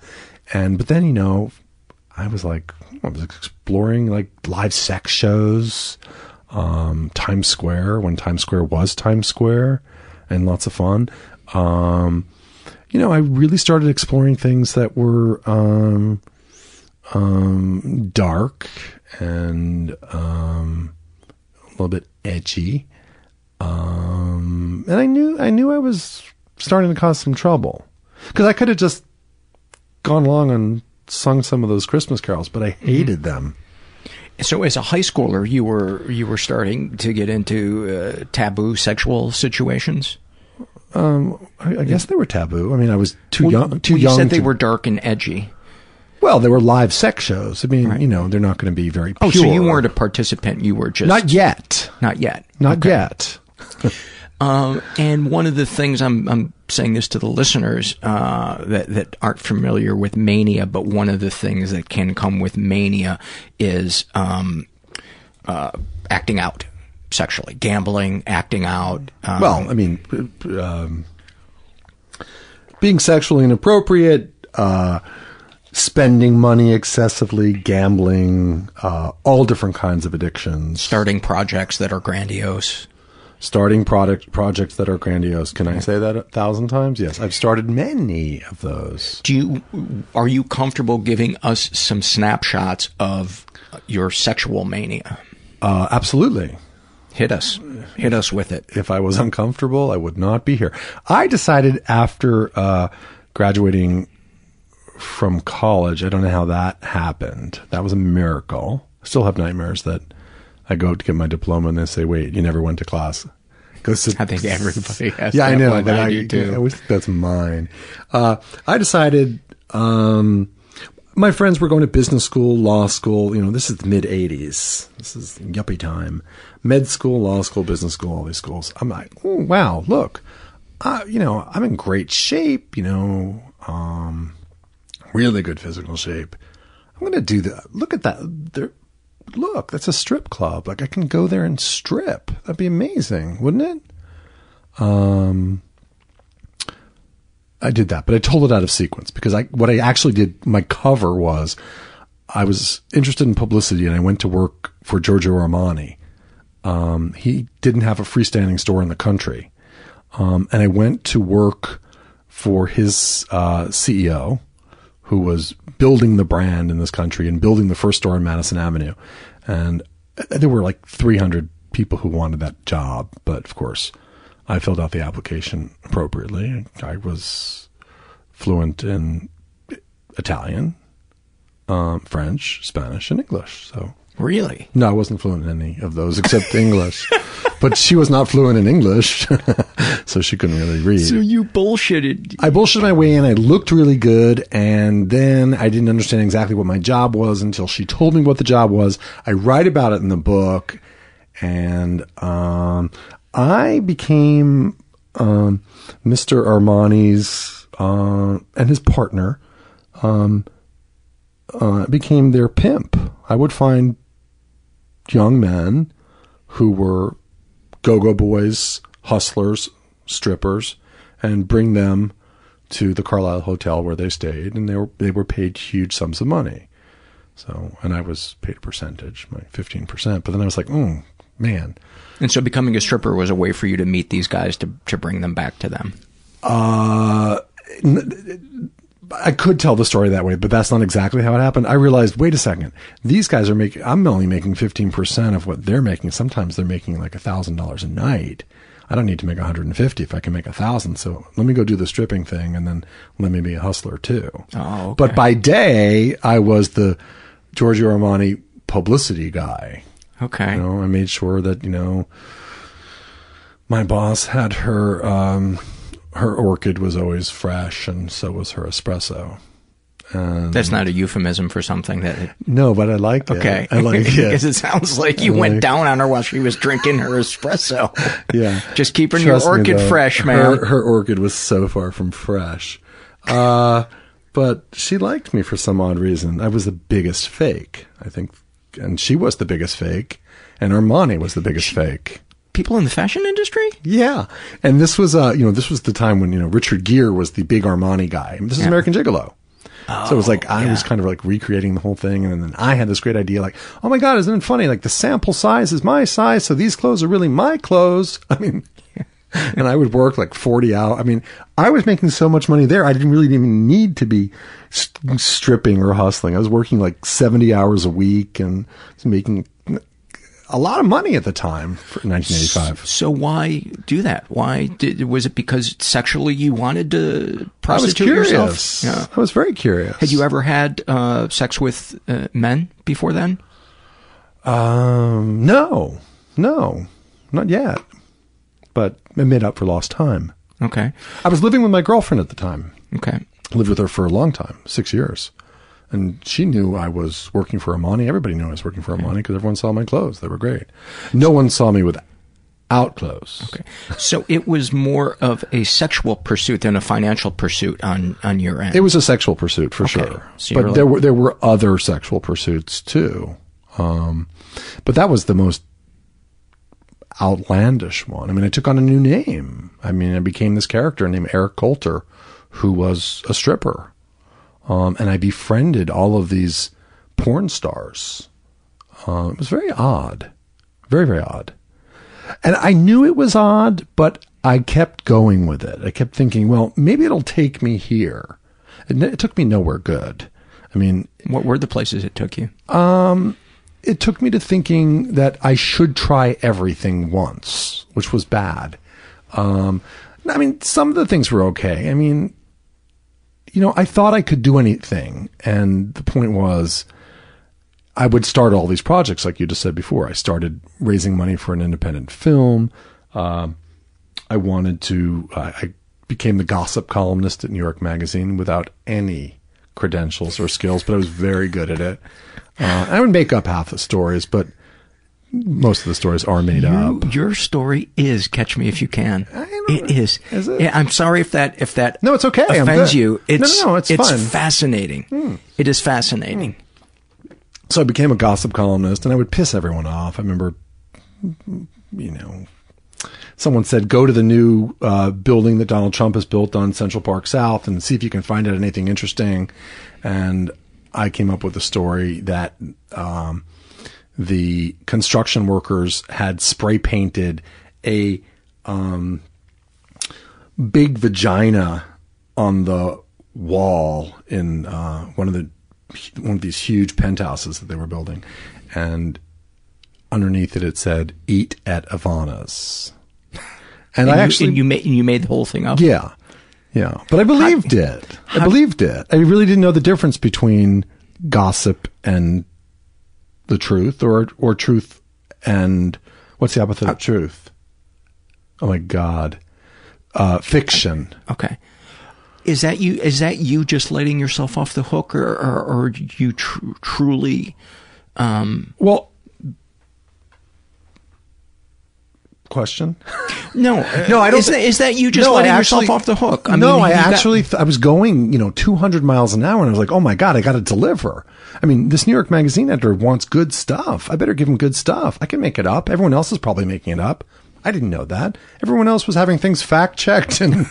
And, but then, you know, I was like, I was exploring like live sex shows, um, Times Square when Times Square was Times Square and lots of fun. Um, you know, I really started exploring things that were, um, um, dark and, um, a little bit edgy. Um, and I knew, I knew I was starting to cause some trouble because I could have just gone along and sung some of those Christmas carols, but I hated them. So, as a high schooler, you were you were starting to get into uh, taboo sexual situations. Um, I, I guess they were taboo. I mean, I was too Well, young. Too well, you young. said they to- were dark and edgy. Well, they were live sex shows. I mean, you know, they're not going to be very pure. Oh, so you weren't a participant. You were just Not yet. Not yet. Not Okay. yet. *laughs* Um, and one of the things I'm, I'm saying this to the listeners uh, that that aren't familiar with mania, but one of the things that can come with mania is um, uh, acting out sexually, gambling, acting out. Um, well, I mean, um, being sexually inappropriate, uh, spending money excessively, gambling, uh, all different kinds of addictions. starting projects that are grandiose. Starting product projects that are grandiose. Can I say that a thousand times? Yes, I've started many of those. Do you are you comfortable giving us some snapshots of your sexual mania? Uh, absolutely. Hit us. Hit us with it. If I was uncomfortable, I would not be here. I decided after uh, graduating from college, I don't know how that happened. That was a miracle. I still have nightmares that I go to get my diploma and they say, "Wait, you never went to class." Go sit. *laughs* I think everybody *laughs* has Yeah, I know, one. but I I, do too. I always think that's mine. Uh, I decided. Um, my friends were going to business school, law school. You know, this is the mid '80s. This is yuppie time. Med school, law school, business school, all these schools. I'm like, oh, wow, look, uh, you know, I'm in great shape. You know, um, really good physical shape. I'm going to do that. Look at that. There, look, that's a strip club. Like I can go there and strip. That'd be amazing, wouldn't it? Um, I did that, but I told it out of sequence because I what I actually did. My cover was I was interested in publicity, and I went to work for Giorgio Armani. Um, he didn't have a freestanding store in the country, um, and I went to work for his uh, CEO, who was building the brand in this country and building the first store on Madison Avenue, and there were like 300 people who wanted that job, but of course. I filled out the application appropriately. I was fluent in Italian, um, French, Spanish, and English. So Really? no, I wasn't fluent in any of those except *laughs* English. But she was not fluent in English, *laughs* so she couldn't really read. So you bullshitted. I bullshit my way in. I looked really good, and then I didn't understand exactly what my job was until she told me what the job was. I write about it in the book, and um, I became um, Mr. Armani's uh, and his partner. Um, uh, became their pimp. I would find young men who were go-go boys, hustlers, strippers, and bring them to the Carlyle Hotel where they stayed, and they were they were paid huge sums of money. So, and I was paid a percentage, my fifteen percent. But then I was like, oh man, And so becoming a stripper was a way for you to meet these guys to to bring them back to them. Uh, I could tell the story that way, but that's not exactly how it happened. I realized, wait a second, these guys are making, I'm only making 15% of what they're making. Sometimes they're making like a thousand dollars a night. I don't need to make 150 if I can make a thousand. So let me go do the stripping thing and then let me be a hustler too. Oh, okay. But by day, I was the Giorgio Armani publicity guy. Okay. You know, I made sure that, you know, my boss had her, um, her orchid was always fresh and so was her espresso. And That's not a euphemism for something that. It, no, but I like it. okay. I like *laughs* it. because it sounds like you went down on her while she was drinking her espresso. *laughs* Yeah. Just keeping Trust your me, orchid though, fresh, man. Her, her orchid was so far from fresh. Uh, but she liked me for some odd reason. I was the biggest fake, I think. And she was the biggest fake. And Armani was the biggest fake. People in the fashion industry? Yeah. And this was, uh, you know, this was the time when, you know, Richard Gere was the big Armani guy. I mean, this is Yeah. American Gigolo. so it was like, I yeah. was kind of like recreating the whole thing. And then I had this great idea, like, oh my God, isn't it funny? Like the sample size is my size. So these clothes are really my clothes. *laughs* I mean, *laughs* and I would work like 40 hours. I mean, I was making so much money there. I didn't really even need to be st- stripping or hustling. I was working like 70 hours a week and making a lot of money at the time for 1985. So why do that? Why did, was it because sexually you wanted to prostitute I was curious. yourself? Yeah. I was very curious. Had you ever had uh, sex with uh, men before then? Um, no, no, not yet. But I made up for lost time. Okay. I was living with my girlfriend at the time. Okay. Lived with her for a long time, six years. And she knew I was working for Armani. Everybody knew I was working for Armani because everyone saw my clothes. They were great. No one saw me without clothes. Okay. So it was more of a sexual pursuit than a financial pursuit on, on your end. It was a sexual pursuit for Okay. sure, So but were there were there were other sexual pursuits too. Um, but that was the most outlandish one. I mean, I took on a new name. I mean, I became this character named Eric Coulter, who was a stripper, um, and I befriended all of these porn stars. Uh, it was very odd, very very odd. And I knew it was odd, but I kept going with it. I kept thinking, well, maybe it'll take me here. It, it took me nowhere good. I mean, what were the places it took you? um, it took me to thinking that I should try everything once, which was bad. Um, I mean, some of the things were okay. I mean, you know, I thought I could do anything. And the point was, I would start all these projects, like you just said before. I started raising money for an independent film. Um, I wanted to, I became the gossip columnist at New York Magazine without any credentials or skills, but I was very good at it. Uh, I would make up half the stories, but most of the stories are made You- up. Your story is Catch Me If You Can. It is. Is it? Yeah, I'm sorry if that if that No, it's okay. Offends you. No, no, It's no, it's fine. Hmm. fascinating. It is fascinating. So I became a gossip columnist and I would piss everyone off. I remember, you know, someone said, go to the new uh, building that Donald Trump has built on Central Park South and see if you can find out anything interesting. And I came up with a story that um, the construction workers had spray painted a um, big vagina on the wall in uh, one of the one of these huge penthouses that they were building, and underneath it it said "Eat at Ivana's." And, I you, actually, and you made you made the whole thing up. yeah, yeah, but I believed it. I how- believed it. I really didn't know the difference between gossip and the truth, or or truth and what's the opposite of truth? Oh my God, uh, fiction. Okay. Is that you? Is that you just letting yourself off the hook, or or, or you tr- truly? Um, well, question. No, *laughs* no, I don't. Is, thi- that, is that you just No, letting actually- yourself off the hook? no, mean, I you got- actually th- I was going, you know, 200 miles an hour, and I was like, oh my god, I got to deliver. I mean, this New York Magazine editor wants good stuff. I better give him good stuff. I can make it up. Everyone else is probably making it up. I didn't know that. Everyone else was having things fact checked, *laughs* and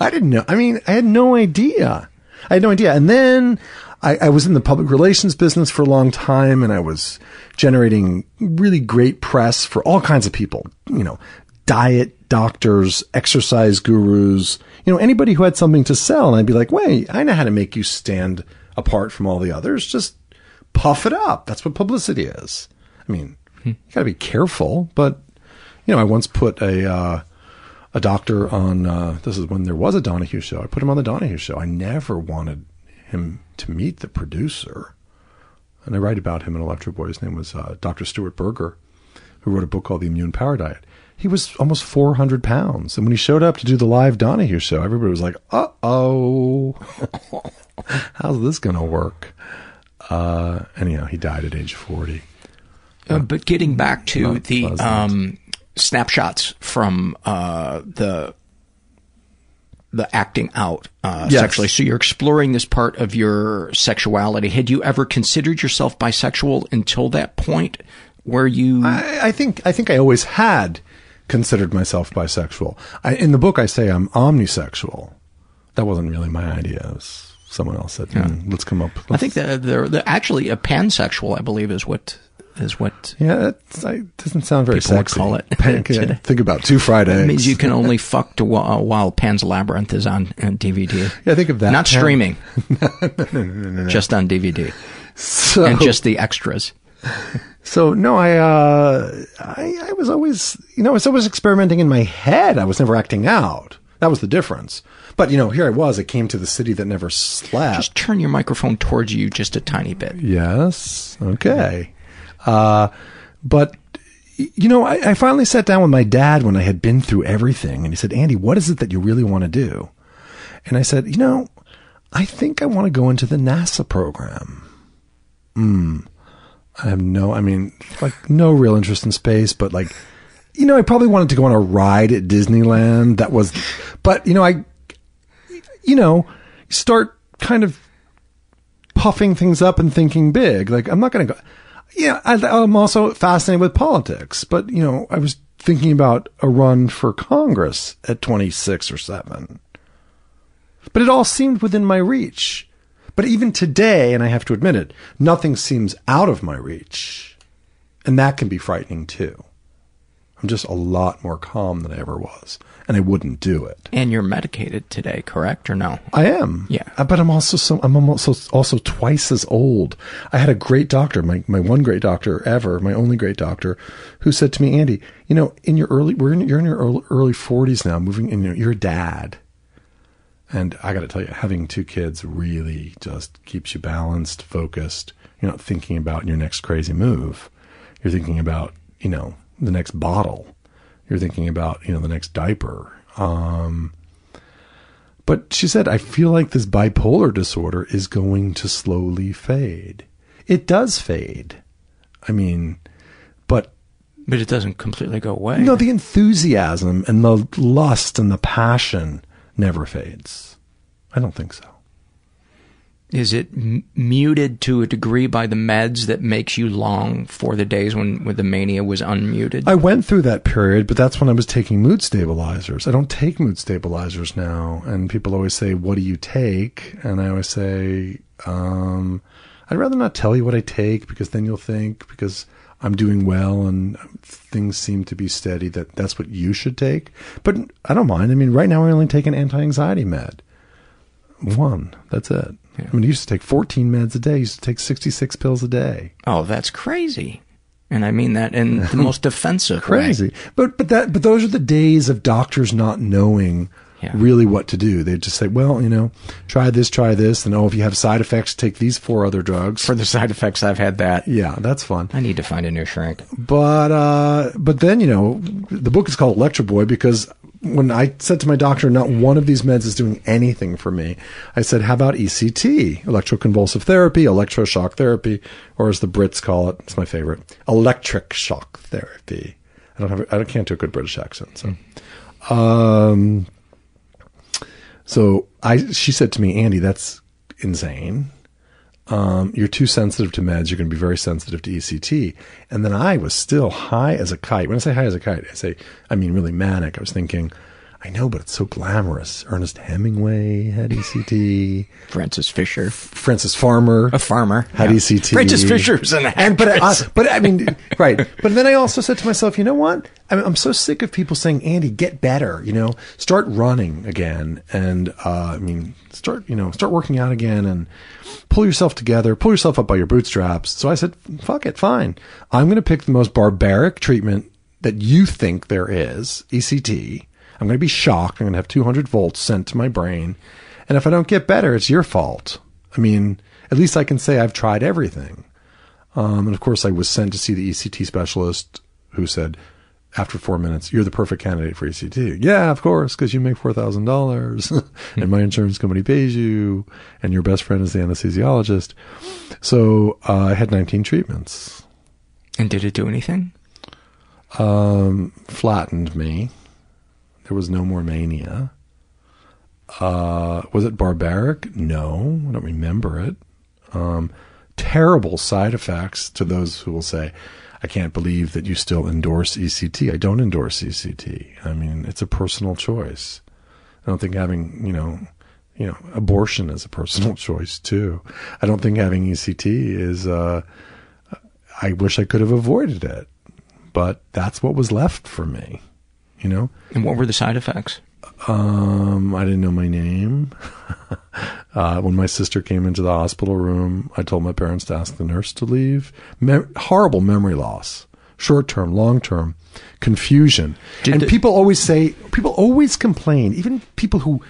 I didn't know. I mean, I had no idea. I had no idea. And then I, I was in the public relations business for a long time, and I was generating really great press for all kinds of people. You know, diet doctors, exercise gurus, you know, anybody who had something to sell. And I'd be like, wait, I know how to make you stand apart from all the others. Just puff it up. That's what publicity is. I mean, you got to be careful, but you know, I once put a uh, a doctor on. Uh, this is when there was a Donahue show. I put him on the Donahue show. I never wanted him to meet the producer, and I write about him in Electroboy. His name was uh, Dr. Stuart Berger, who wrote a book called The Immune Power Diet. He was almost 400 pounds, and when he showed up to do the live Donahue show, everybody was like, "Uh oh, *laughs* how's this going to work?" Uh, anyhow, he died at age 40. Uh, but getting back to the um, snapshots from uh, the the acting out uh, Yes. sexually, so you're exploring this part of your sexuality. Had you ever considered yourself bisexual until that point, where you? I, I think I think I always had considered myself bisexual. I, in the book, I say I'm omnisexual. That wasn't really my idea. It was someone else said, "Hmm, "Let's come up." I think that they're, they're actually a pansexual. I believe is what is what. Yeah, that doesn't sound very People sexy. call it *laughs* *laughs* Pan- think about two fried eggs. That means you can only *laughs* fuck to while, while Pan's Labyrinth is on, on DVD. Yeah, think of that. Not Pan- streaming, no, no, no, no, no. just on DVD, So- and just the extras. So no, I, uh, I, I was always, you know, I was always experimenting in my head. I was never acting out. That was the difference. But you know, here I was. I came to the city that never slept. Just turn your microphone towards you just a tiny bit. Yes. Okay. Uh, but you know, I, I finally sat down with my dad when I had been through everything, and he said, "Andy, what is it that you really want to do?" And I said, "You know, I think I want to go into the NASA program." Hmm. I have no. I mean, like no real interest in space, but like, you know, I probably wanted to go on a ride at Disneyland. That was, but you know, I, you know, start kind of puffing things up and thinking big. Like, I'm not going to go. Yeah, I, I'm also fascinated with politics, but you know, I was thinking about a run for Congress at 26 or 7. But it all seemed within my reach. But even today, and I have to admit it, nothing seems out of my reach. And that can be frightening too. I'm just a lot more calm than I ever was, and I wouldn't do it. And you're medicated today, correct or no? I am. Yeah. Uh, But I'm also so I'm also also twice as old. I had a great doctor, my my one great doctor ever, my only great doctor, who said to me, Andy, you know, in your early we're in you're in your early, early 40s now, moving in your, you're a dad. And I got to tell you, having two kids really just keeps you balanced, focused. You're not thinking about your next crazy move. You're thinking about, you know, the next bottle. You're thinking about, you know, the next diaper. Um, but she said, I feel like this bipolar disorder is going to slowly fade. It does fade. I mean, but But it doesn't completely go away. no, the enthusiasm and the lust and the passion never fades. I don't think so. Is it m- muted to a degree by the meds that makes you long for the days when, when the mania was unmuted? I went through that period, but that's when I was taking mood stabilizers. I don't take mood stabilizers now. And people always say, What do you take? And I always say, um, I'd rather not tell you what I take because then you'll think, because I'm doing well and things seem to be steady, that that's what you should take. But I don't mind. I mean, right now I only take an anti anxiety med. One. That's it. I mean, he used to take 14 meds a day. I used to take 66 pills a day. oh, that's crazy. And I mean that in the most *laughs* offensive way. crazy. But but that but those are the days of doctors not knowing Yeah. really what to do. They just say, well, you know, try this, try this, and oh, if you have side effects, take these four other drugs. For the side effects, I've had that. yeah, that's fun. I need to find a new shrink. But uh, but then you know, the book is called Electroboy because when I said to my doctor, not one of these meds is doing anything for me. I said, how about ECT, electroconvulsive therapy, electroshock therapy, or as the Brits call it, it's my favorite, electric shock therapy. I don't have, I can't do a good British accent, so. Um, so I, she said to me, Andy, that's insane. Um, you're too sensitive to meds. You're going to be very sensitive to ECT. And then I was still high as a kite. When I say high as a kite, I say, I mean really manic. I was thinking, I know, but it's so glamorous. Ernest Hemingway had *laughs* ECT. Frances Fisher. Frances Farmer. A farmer. Had Yeah. ECT. Frances Fisher's an And but I, but I mean, *laughs* right. But then I also said to myself, you know what? I mean, I'm so sick of people saying, Andy, get better. You know, start running again, and uh, I mean, start you know, start working out again, and pull yourself together, pull yourself up by your bootstraps. So I said, fuck it, fine. I'm going to pick the most barbaric treatment that you think there is, ECT. I'm going to be shocked. I'm going to have 200 volts sent to my brain. And if I don't get better, it's your fault. I mean, at least I can say I've tried everything. Um, and of course, I was sent to see the ECT specialist who said, after four minutes, you're the perfect candidate for ECT. Yeah, of course, because you make $4,000 *laughs* and my insurance company pays you and your best friend is the anesthesiologist. So uh, I had 19 treatments. And did it do anything? Um, flattened me. There was no more mania. Uh, was it barbaric? No, I don't remember it. Um, terrible side effects to those who will say, I can't believe that you still endorse ECT. I don't endorse ECT. I mean, it's a personal choice. I don't think having, you know, you know, abortion is a personal *laughs* choice too. I don't think having ECT is, uh, I wish I could have avoided it, but that's what was left for me, you know? And what were the side effects? Um, I didn't know my name. *laughs* uh, when my sister came into the hospital room, I told my parents to ask the nurse to leave. Me- horrible memory loss, short term, long term, confusion. Did and the- people always say, people always complain, even people who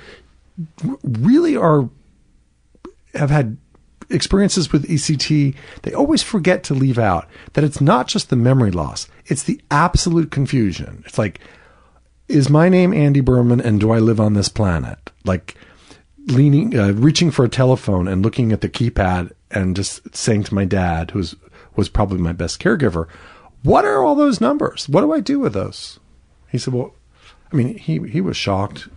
r- really are, have had experiences with ECT, they always forget to leave out that it's not just the memory loss, it's the absolute confusion. It's like, is my name Andy Behrman and do I live on this planet? Like leaning, uh, reaching for a telephone and looking at the keypad and just saying to my dad, who's was probably my best caregiver, what are all those numbers? What do I do with those? He said, well, I mean, he, he was shocked,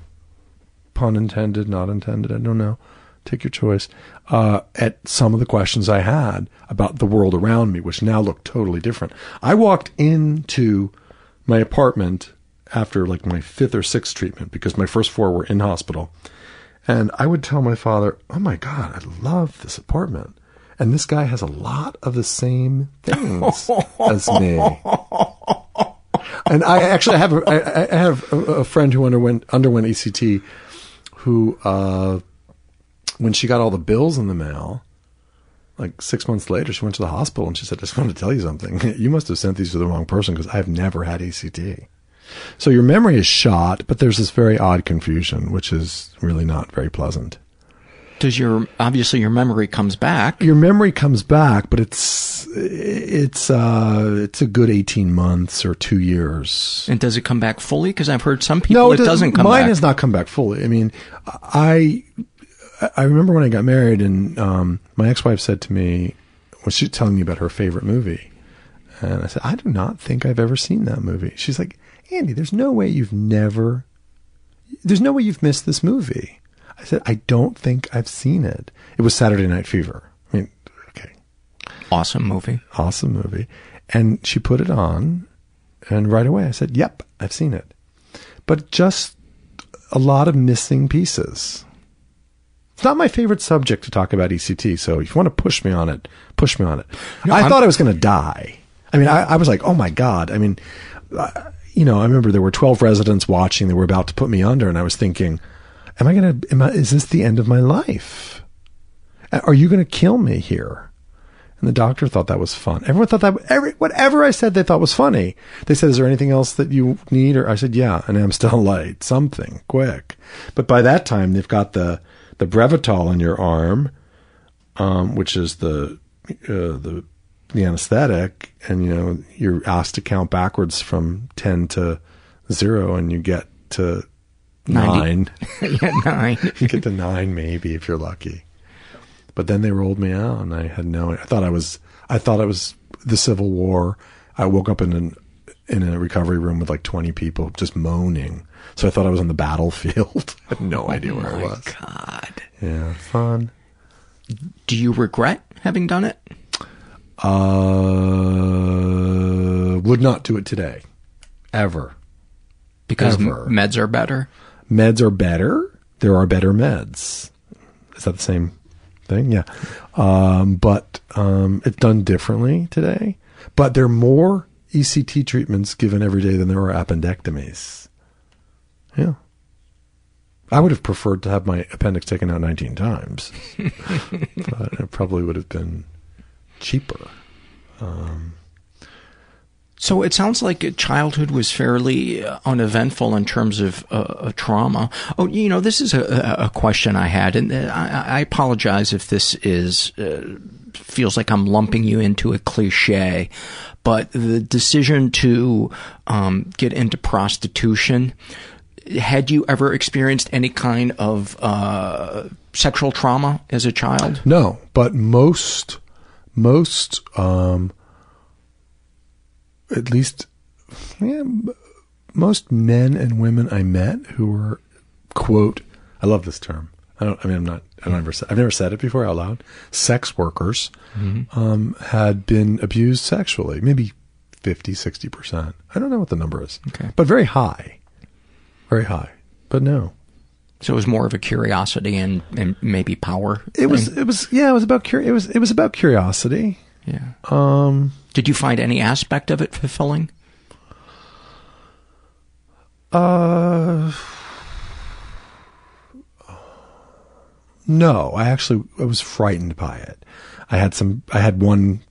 pun intended, not intended. I don't know. Take your choice. Uh, at some of the questions I had about the world around me, which now looked totally different. I walked into my apartment after like my fifth or sixth treatment because my first four were in hospital. And I would tell my father, Oh my God, I love this apartment. And this guy has a lot of the same things *laughs* as me. And I actually have a, I, I have a, a friend who underwent underwent ECT, who uh, when she got all the bills in the mail, like six months later, she went to the hospital and she said, "I just want to tell you something. *laughs* You must have sent these to the wrong person because I've never had ECT." So your memory is shot, but there's this very odd confusion, which is really not very pleasant. Does your obviously your memory comes back? Your memory comes back, but it's it's uh it's a good eighteen months or two years. And does it come back fully? Because I've heard some people no, it, doesn't come mine back. has not come back fully. I mean, I I remember when I got married, and um, my ex-wife said to me, was she telling me about her favorite movie? And I said, I do not think I've ever seen that movie. She's like, Andy, there's no way you've never, there's no way you've missed this movie. I said, I don't think I've seen it. It was Saturday Night Fever. I mean, okay, awesome movie. awesome movie. And she put it on, and right away I said, Yep, I've seen it. But just a lot of missing pieces. It's not my favorite subject to talk about ECT, so if you want to push me on it, push me on it. No, I I'm- thought I was going to die. I mean, I, I was like, oh my God. I mean, uh, you know, I remember there were 12 residents watching. They were about to put me under, and I was thinking, am I going to, is this the end of my life? Are you going to kill me here? And the doctor thought that was fun. Everyone thought that every whatever I said they thought was funny. They said, "Is there anything else that you need?" Or I said, "Yeah." And I'm still light. Something quick. But by that time, they've got the the Brevital in your arm, um, which is the uh, the the anesthetic, and you know you're asked to count backwards from ten to zero, and you get to 90. nine. *laughs* *laughs* yeah, nine. you get to nine maybe if you're lucky. But then they rolled me out, and I had no. I thought I was. I thought it was the Civil War. I woke up in an in a recovery room with like 20 people just moaning. So I thought I was on the battlefield. *laughs* I had no oh idea where I Oh was. God. Yeah, fun. Do you regret having done it? Uh, would not do it today, ever. Because Ever. meds are better. Meds are better. There are better meds. Is that the same thing? Yeah. Um, but um, it's done differently today. But there are more ECT treatments given every day than there are appendectomies. Yeah. I would have preferred to have my appendix taken out 19 times, *laughs* but it probably would have been cheaper. Um, So it sounds like childhood was fairly uh, uneventful in terms of uh, trauma. Oh, you know, this is a, a question I had, and uh, I, I apologize if this is uh, feels like I'm lumping you into a cliche, but the decision to um, get into prostitution. Had you ever experienced any kind of uh, sexual trauma as a child? No, but most, most, um, at least, yeah, most men and women I met who were, quote, I love this term. I don't, I mean, I'm not, I've never, said, I've never said it before out loud. Sex workers, Mm-hmm. um, had been abused sexually, maybe 50, 60%. I don't know what the number is, Okay. but very high, very high, but no. So it was more of a curiosity and, and maybe power. It was, it was, yeah, it was about, curi- it was, it was about curiosity. Yeah. Um, Did you find any aspect of it fulfilling? Uh, no, I actually I was frightened by it. I had some. I had one.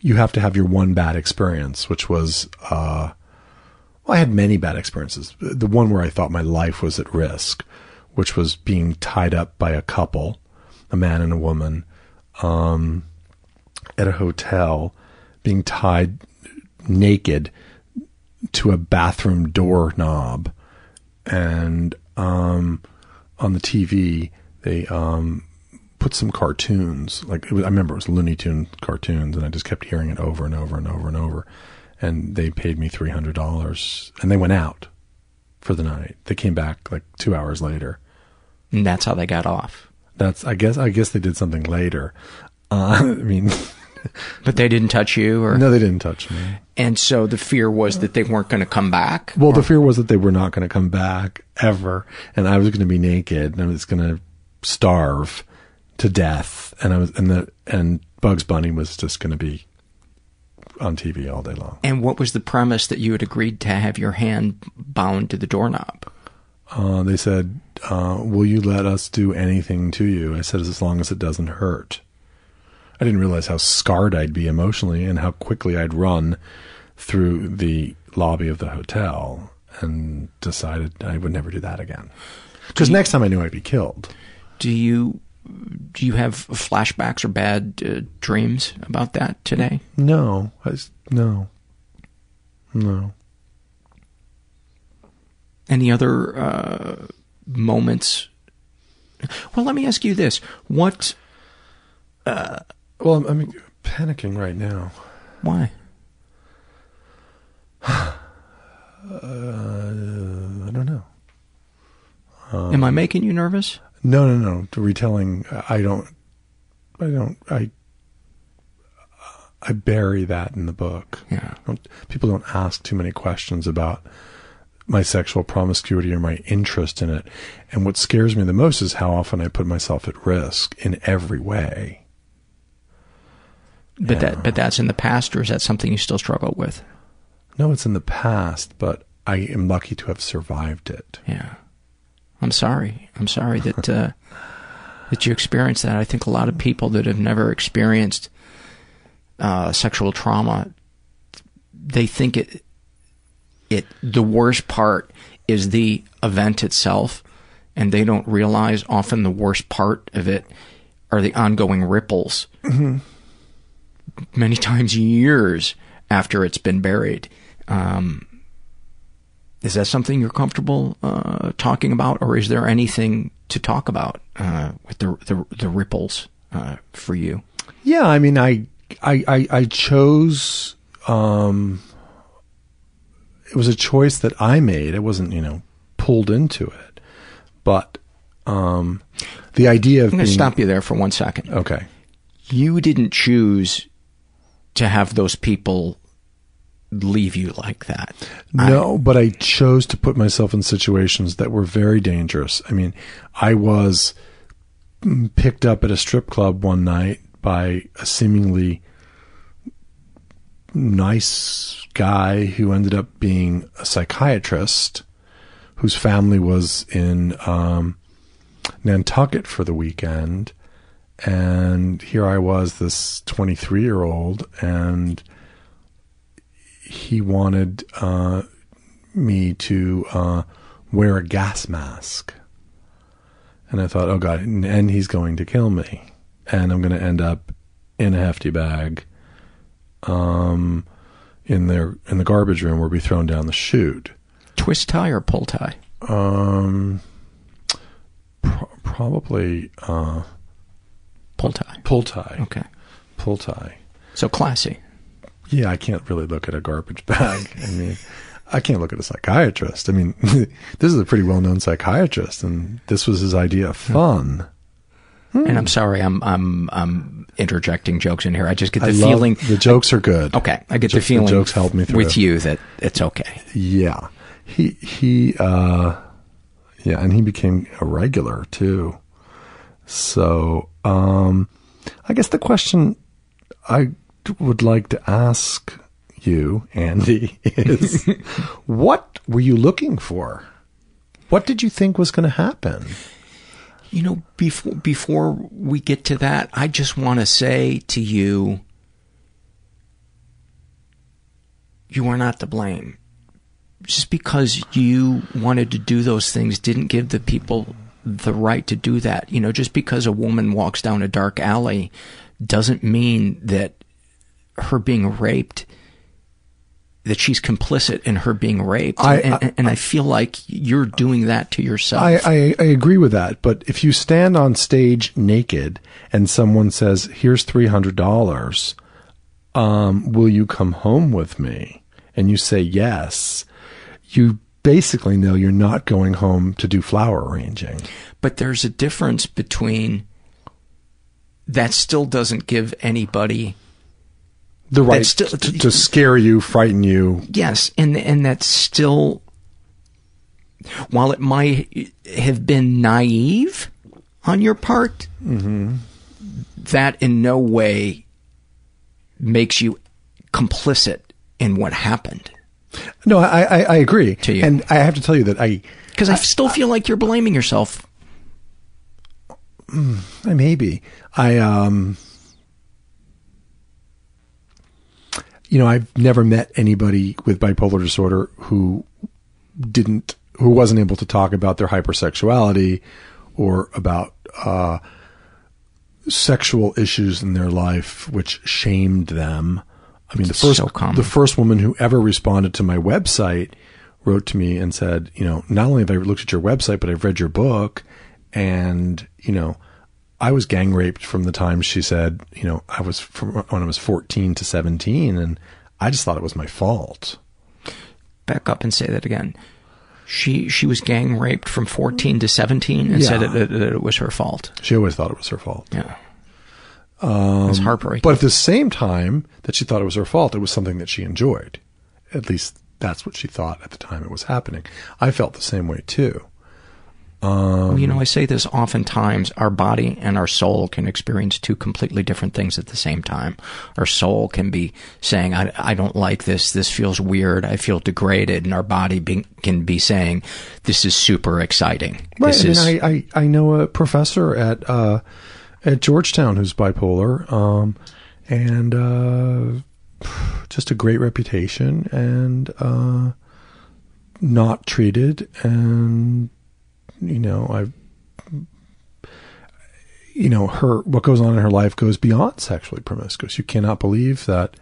You have to have your one bad experience, which was. Uh, well, I had many bad experiences. The one where I thought my life was at risk, which was being tied up by a couple, a man and a woman, um, at a hotel, being tied naked to a bathroom doorknob, and um, on the TV they um, put some cartoons. Like was, I remember it was Looney Tune cartoons, and I just kept hearing it over and over and over and over. And they paid me three hundred dollars, and they went out for the night. They came back like two hours later. And that's how they got off. That's I guess I guess they did something later. Uh, *laughs* I mean, *laughs* But they didn't touch you, or no, they didn't touch me. and so the fear was that they weren't going to come back. Well, the fear was that they were not going to come back ever, and I was going to be naked, and I was going to starve to death, and I was, and the and Bugs Bunny was just going to be on TV all day long. And what was the premise that you had agreed to have your hand bound to the doorknob? Uh, they said, uh, "Will you let us do anything to you?" I said, "As long as it doesn't hurt." I didn't realize how scarred I'd be emotionally and how quickly I'd run through the lobby of the hotel, and decided I would never do that again. Because next time I knew I'd be killed. Do you do you have flashbacks or bad uh, dreams about that today? No, I no, no. Any other uh, moments? Well, let me ask you this: What? Uh, well, I'm, I'm panicking right now. Why? *sighs* Uh, I don't know. Um, Am I making you nervous? No, no, no. The retelling, I don't, I don't, I, I bury that in the book. Yeah. Don't, people don't ask too many questions about my sexual promiscuity or my interest in it. And what scares me the most is how often I put myself at risk in every way. But Yeah. that but that's in the uh, past, or is that something you still struggle with? No, it's in the past, but I am lucky to have survived it. Yeah. I'm sorry. I'm sorry that uh, that you experienced that. I think a lot of people that have never experienced uh, sexual trauma, they think it it the worst part is the event itself, and they don't realize often the worst part of it are the ongoing ripples. Many times years after it's been buried. Um, is that something you're comfortable uh, talking about, or is there anything to talk about uh, with the the, the ripples uh, for you? Yeah, I mean, I, I, I, I chose. Um, it was a choice that I made. I wasn't, you know, pulled into it, but um, the idea of I'm going to being stop you there for one second. okay. You didn't choose to have those people leave you like that. No, but I chose to put myself in situations that were very dangerous. I mean, I was picked up at a strip club one night by a seemingly nice guy who ended up being a psychiatrist whose family was in um, Nantucket for the weekend. And here I was, this 23 year old, and he wanted uh, me to uh, wear a gas mask. And I thought, oh God, and- he's going to kill me. And I'm going to end up in a hefty bag um, in their in the garbage room or be thrown down the chute. Twist tie or pull tie? Um, pro- probably uh, Pull tie. pull tie. Okay. Pull tie. So classy. Yeah, I can't really look at a garbage bag. I mean, I can't look at a psychiatrist. I mean, *laughs* this is a pretty well known psychiatrist, and this was his idea of fun. And I'm sorry, I'm I'm I'm interjecting jokes in here. I just get the I feeling the jokes are good. Okay, I get Jo- the feeling the jokes help me through. with you that it's okay. Yeah, he he uh, yeah, and he became a regular too. So um, I guess the question I would like to ask you, Andy, is *laughs* what were you looking for? What did you think was going to happen? You know, before before we get to that, I just want to say to you, you are not to blame. Just because you wanted to do those things didn't give the people the right to do that. You know, just because a woman walks down a dark alley doesn't mean that her being raped that she's complicit in her being raped. I- and, I- and, I feel like you're doing that to yourself. I, I, agree with that, but if you stand on stage naked and someone says, "Here's three hundred dollars, um, will you come home with me?" and you say yes, you basically know you're not going home to do flower arranging. But there's a difference between that still doesn't give anybody The right still- to, to scare you, frighten you. yes, and and that's still while it might have been naive on your part, that in no way makes you complicit in what happened. No, I, I, I agree. To you. And I have to tell you that I, Because I, still feel like you're blaming yourself. I maybe I um you know I've never met anybody with bipolar disorder who didn't who wasn't able to talk about their hypersexuality or about uh sexual issues in their life which shamed them. I mean the first so the first woman who ever responded to my website wrote to me and said, you know, not only have I looked at your website, but I've read your book and, you know, I was gang raped from the time she said, you know, I was from when I was 14 to 17 and I just thought it was my fault. Back up and say that again. She she was gang raped from 14 to 17 and said Yeah. that, that it was her fault. She always thought it was her fault. Yeah. Um, It's heartbreaking. But at the same time that she thought it was her fault, it was something that she enjoyed. At least that's what she thought at the time it was happening. I felt the same way too. Um, you know, I say this oftentimes our body and our soul can experience two completely different things at the same time. Our soul can be saying, I, I don't like this, this feels weird, I feel degraded, and our body be, can be saying, this is super exciting. Right. This I mean, is, I, I, I know a professor at uh, at Georgetown who's bipolar, um, and uh, just a great reputation, and uh, not treated, and you know, I, you know, her what goes on in her life goes beyond sexually promiscuous. You cannot believe that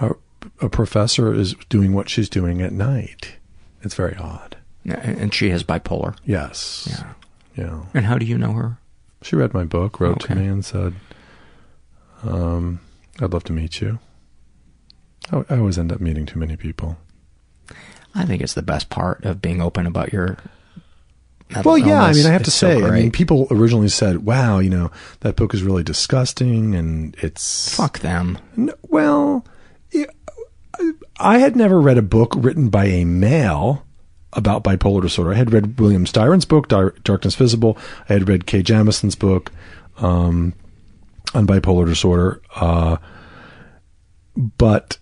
a, a professor is doing what she's doing at night. It's very odd. and she has bipolar. Yes. Yeah. Yeah. And how do you know her? She read my book, wrote to me, and said, um, "I'd love to meet you." I, I always end up meeting too many people. I think it's the best part of being open about your. Well, yeah, I mean, I have to It's so say, I mean, people originally said, "Wow, you know, that book is really disgusting," and it's fuck them. Well, I- I had never read a book written by a male about bipolar disorder. I had read William Styron's book, Dar- Darkness Visible. I had read Kay Jamison's book um, on bipolar disorder. Uh, but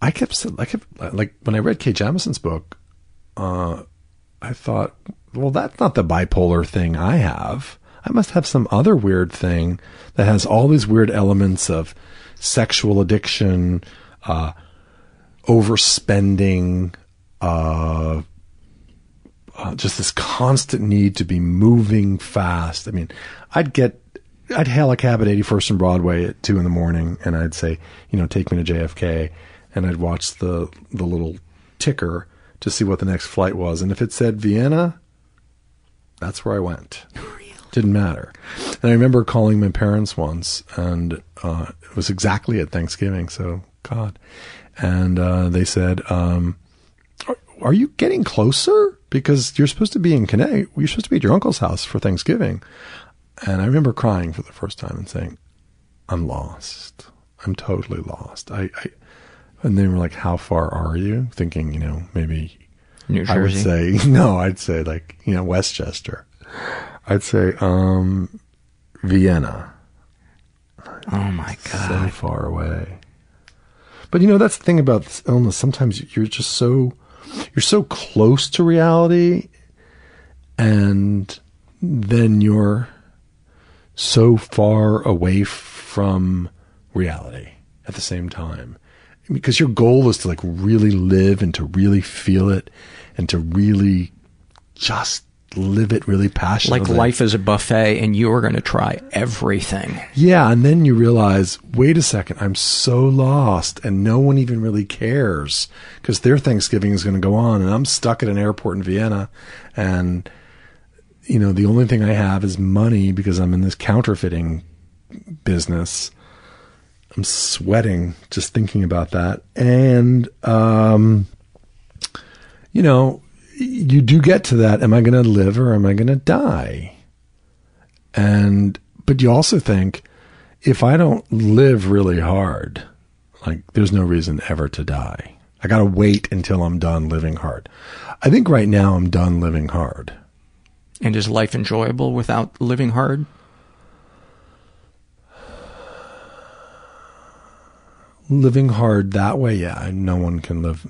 I kept, I kept, like, when I read Kay Jamison's book, uh, I thought, well, that's not the bipolar thing I have. I must have some other weird thing that has all these weird elements of sexual addiction, uh, overspending, uh, uh, just this constant need to be moving fast. I mean, I'd get, I'd hail a cab at 81st and Broadway at two in the morning, and I'd say, you know, take me to JFK, and I'd watch the the little ticker to see what the next flight was, and if it said Vienna, that's where I went. *laughs* Didn't matter. And I remember calling my parents once, and uh, it was exactly at Thanksgiving. So God, and uh, they said, um, are, "Are you getting closer? Because you're supposed to be in Connecticut. You're supposed to be at your uncle's house for Thanksgiving." And I remember crying for the first time and saying, "I'm lost. I'm totally lost." I, I and they were like, "How far are you?" Thinking, you know, maybe New I would say *laughs* no. I'd say like you know Westchester. I'd say um, Vienna. Oh my god! So far away. But you know that's the thing about this illness. Sometimes you're just so you're so close to reality, and then you're so far away from reality at the same time. Because your goal is to like really live and to really feel it and to really just live it really passionately. Like life is a buffet and you are going to try everything. Yeah, and then you realize, wait a second, I'm so lost, and no one even really cares because their Thanksgiving is going to go on, and I'm stuck at an airport in Vienna, and you know the only thing I have is money because I'm in this counterfeiting business. I'm sweating just thinking about that, and um, you know, you do get to that. Am I going to live or am I going to die? And, but you also think if I don't live really hard, like there's no reason ever to die. I got to wait until I'm done living hard. I think right now I'm done living hard. And is life enjoyable without living hard? Living hard that way, yeah, no one can live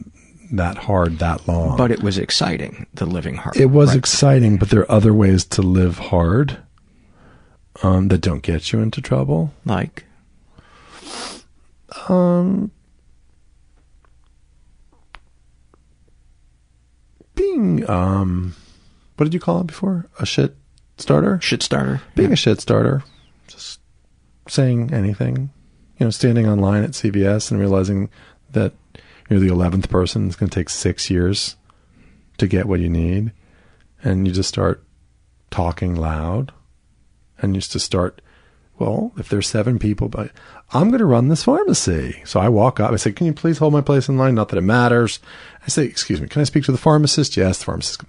that hard that long. But it was exciting, the living hard. It was right? exciting, but there are other ways to live hard um, that don't get you into trouble. Like? Um, being um, what did you call it before? A shit starter. Shit starter. Being a shit starter, just saying anything. You know, standing online at CVS and realizing that you're the eleventh person. It's going to take six years to get what you need, and you just start talking loud, and you just start. Well, if there's seven people, but I'm going to run this pharmacy. So I walk up. I say, "Can you please hold my place in line?" Not that it matters. I say, "Excuse me, can I speak to the pharmacist?" Yes, the pharmacist.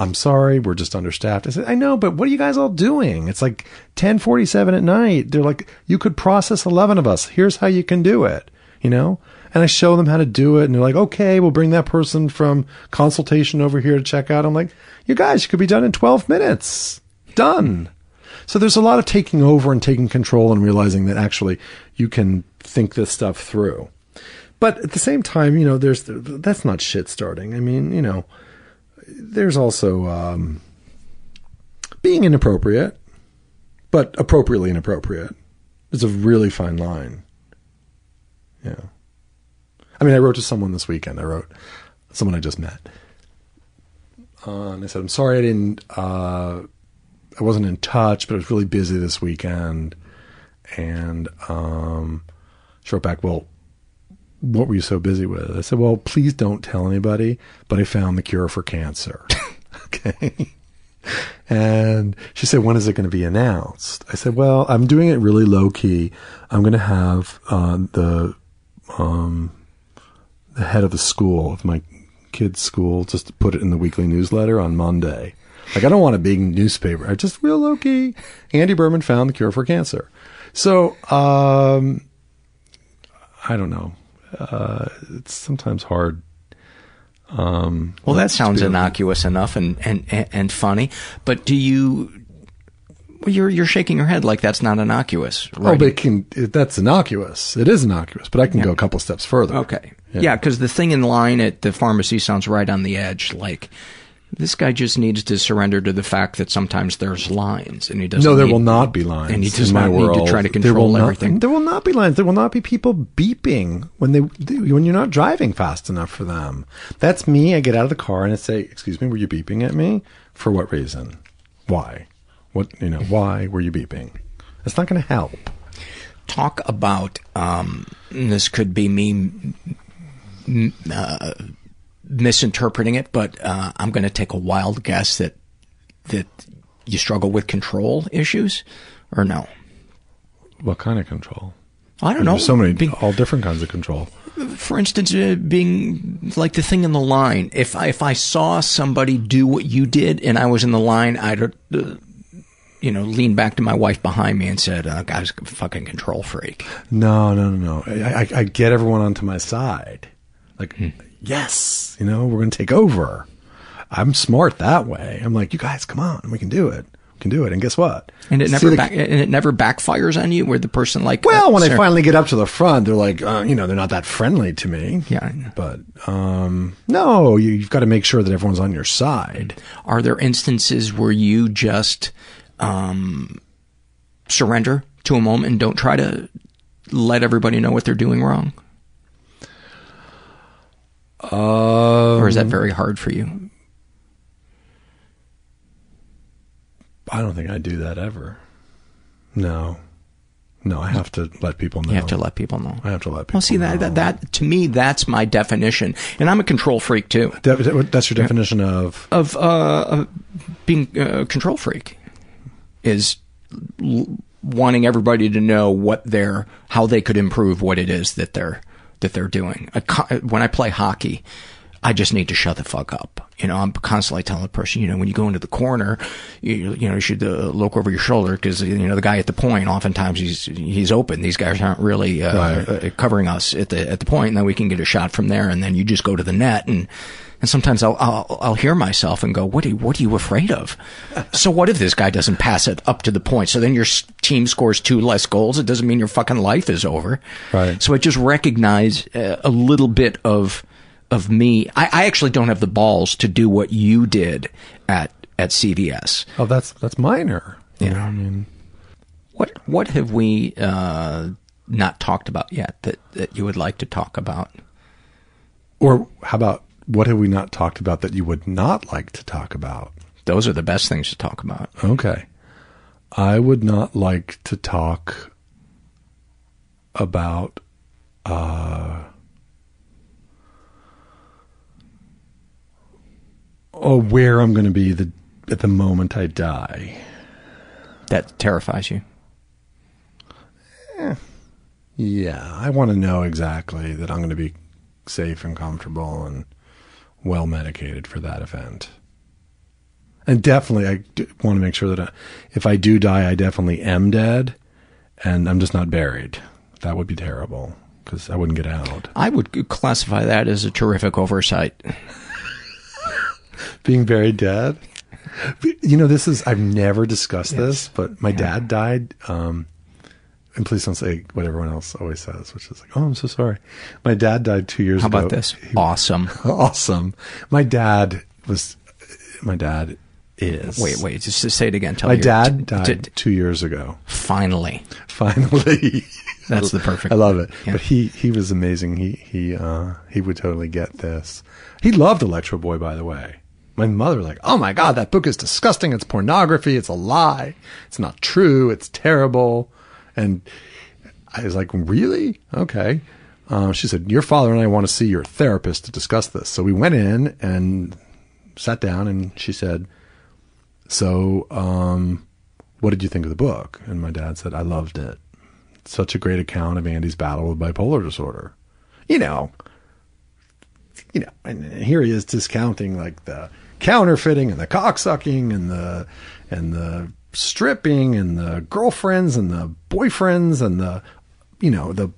I'm sorry, we're just understaffed. I said, I know, but what are you guys all doing? It's like 1047 at night. They're like, you could process 11 of us. Here's how you can do it, you know? And I show them how to do it. And they're like, okay, we'll bring that person from consultation over here to check out. I'm like, you guys, you could be done in 12 minutes. Done. So there's a lot of taking over and taking control and realizing that actually you can think this stuff through. But at the same time, you know, there's, that's not shit starting. I mean, you know, there's also um, being inappropriate, but appropriately inappropriate. It's a really fine line. Yeah. I mean, I wrote to someone this weekend. I wrote someone I just met, uh, and I said, "I'm sorry I didn't. Uh, I wasn't in touch, but I was really busy this weekend." And um, she wrote back, "Well, what were you so busy with? I said, well, please don't tell anybody, but I found the cure for cancer. *laughs* okay. And she said, when is it going to be announced? I said, well, I'm doing it really low key. I'm going to have, uh, the, um, the head of the school of my kid's school just to put it in the weekly newsletter on Monday. Like, I don't want a big newspaper. I just real low key. Andy Behrman found the cure for cancer. So, um, I don't know uh, it's sometimes hard Um, Well, that sounds innocuous enough and, and, and, funny. But do you, well, you're, you're shaking your head like that's not innocuous. Oh, but it can, it, that's innocuous. It is innocuous, but I can go a couple steps further. Okay. Yeah, because the thing in line at the pharmacy sounds right on the edge. Like, this guy just needs to surrender to the fact that sometimes there's lines, and he doesn't. No, there need- will not be lines. and he does in my not need to world. try to There control will not- everything. There will not be lines. There will not be people beeping when they when you're not driving fast enough for them. That's me. I get out of the car and I say, "Excuse me, were you beeping at me? For what reason? Why? What you know? Why were you beeping? It's not going to help." talk about um, this could be me uh, misinterpreting it, but uh, I'm going to take a wild guess that that you struggle with control issues, or no? What kind of control? I don't know. There's so many, Being- all different kinds of control. for instance, uh, being like the thing in the line. If I, if I saw somebody do what you did and I was in the line, I'd, uh, you know, lean back to my wife behind me and said, uh, "Guy's a fucking control freak." No, no, no, no. I, I, I get everyone onto my side. Like, Hmm. Yes, you know, we're going to take over. I'm smart that way. I'm like, you guys, come on, we can do it. We can do it. And guess what? And it never the- back, and it never backfires on you, where the person like, Well, uh, when I Sarah- finally get up to the front, they're like, uh, you know, they're not that friendly to me. Yeah, But um, no, you, you've got to make sure that everyone's on your side. Are there instances where you just um, surrender to a moment and don't try to let everybody know what they're doing wrong? Or is that Um, very hard for you? I don't think I do that ever. No, no, I have to let people know. You have to let people know. I have to let people. Well, see that, that that to me that's my definition, and I'm a control freak too. That's your definition of of uh, of being a control freak is l- wanting everybody to know what they're how they could improve what it is that they're that they're doing. I, when I play hockey, I just need to shut the fuck up. You know, I'm constantly telling the person, you know, when you go into the corner, you, you know, you should uh, look over your shoulder because you know the guy at the point. Oftentimes he's he's open. These guys aren't really uh, Right. uh, covering us at the at the point, and then we can get a shot from there, and then you just go to the net and. And sometimes I'll, I'll I'll hear myself and go, "What are you, what are you afraid of?" *laughs* so what if this guy doesn't pass it up to the point? So then your team scores two less goals. It doesn't mean your fucking life is over. Right. So I just recognize uh, a little bit of of me. I, I actually don't have the balls to do what you did at at CVS. oh, that's that's minor. You Yeah. know, I mean, What what have we uh, not talked about yet that that you would like to talk about? or how about what have we not talked about that you would not like to talk about? Those are the best things to talk about. Okay. I would not like to talk about uh oh where I'm going to be the at the moment I die. That terrifies you. Yeah, I want to know exactly that I'm going to be safe and comfortable and well medicated for that event. And definitely, I d- want to make sure that I, if I do die, I definitely am dead, and I'm just not buried. That would be terrible because I wouldn't get out. I would classify that as a terrific oversight. *laughs* Being buried dead. You know, this is I've never discussed this, but my dad died. Um, and please don't say what everyone else always says, which is like, "Oh, I'm so sorry." My dad died two years How ago. How about this? Awesome. *laughs* awesome. My dad was. My dad is. Wait, wait. Just say it again. Tell My your- dad t- died t- two years ago. finally. Finally, *laughs* That's the perfect I love it. Yeah. But he he was amazing. He he uh he would totally get this. He loved Electroboy, by the way. My mother was like, "Oh my god, that book is disgusting. It's pornography. It's a lie. It's not true. It's terrible." And I was like, "Really? Okay." Um, she said, "Your father and I want to see your therapist to discuss this." So we went in and sat down, and she said, "So, um, what did you think of the book?" And my dad said, "I loved it. Such a great account of Andy's battle with bipolar disorder." You know, you know, and here he is discounting like the counterfeiting and the cocksucking and the and the stripping and the girlfriends and the boyfriends and the you know the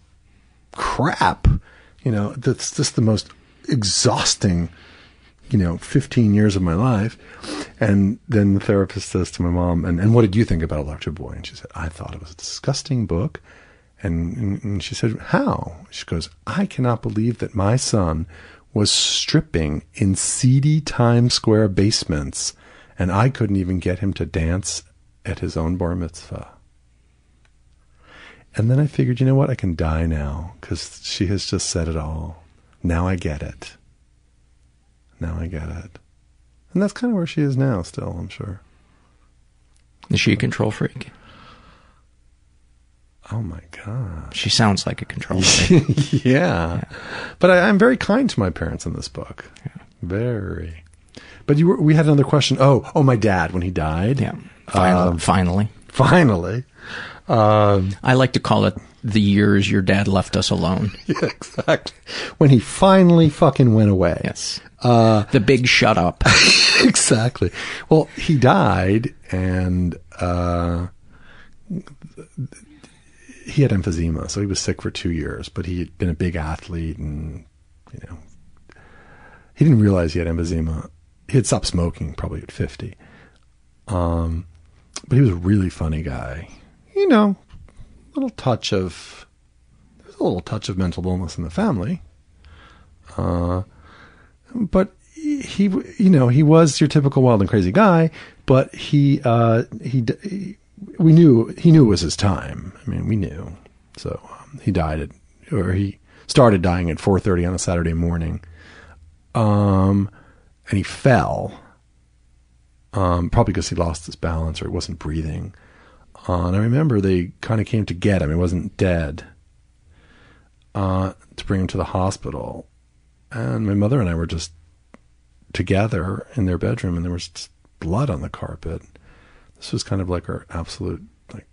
crap you know that's just the most exhausting you know, 15 years of my life. And then the therapist says to my mom, and, and what did you think about Electric Boy? And she said, I thought it was a disgusting book. And, and, and she said, how? She goes, I cannot believe that my son was stripping in seedy Times Square basements and I couldn't even get him to dance at his own bar mitzvah. And then I figured, you know what? I can die now because she has just said it all. Now I get it. Now I get it. And that's kind of where she is now, still, I'm sure. Is she a control freak? Oh my God. She sounds like a control *laughs* freak. yeah. But I, I'm very kind to my parents in this book. Very. But you were, we had another question. Oh, oh, my dad when he died. Yeah. Finally. Um, finally. Finally. Um, I like to call it the years your dad left us alone. *laughs* yeah, exactly. When he finally fucking went away. Yes. Uh, The big shut up. *laughs* exactly. Well, he died, and uh, he had emphysema, so he was sick for two years. But he had been a big athlete, and you know, he didn't realize he had emphysema. He had stopped smoking probably at fifty. Um, but he was a really funny guy. You know, little touch of there's a little touch of mental illness in the family. Uh, but he, you know, he was your typical wild and crazy guy, but he, uh, he, he we knew, he knew it was his time. I mean, we knew. So um, he died at, or he started dying at 4.30 on a Saturday morning. Um, and he fell, um, probably because he lost his balance or he wasn't breathing. Uh, and I remember they kind of came to get him. He wasn't dead. Uh, to bring him to the hospital. And my mother and I were just together in their bedroom and there was blood on the carpet. This was kind of like our absolute like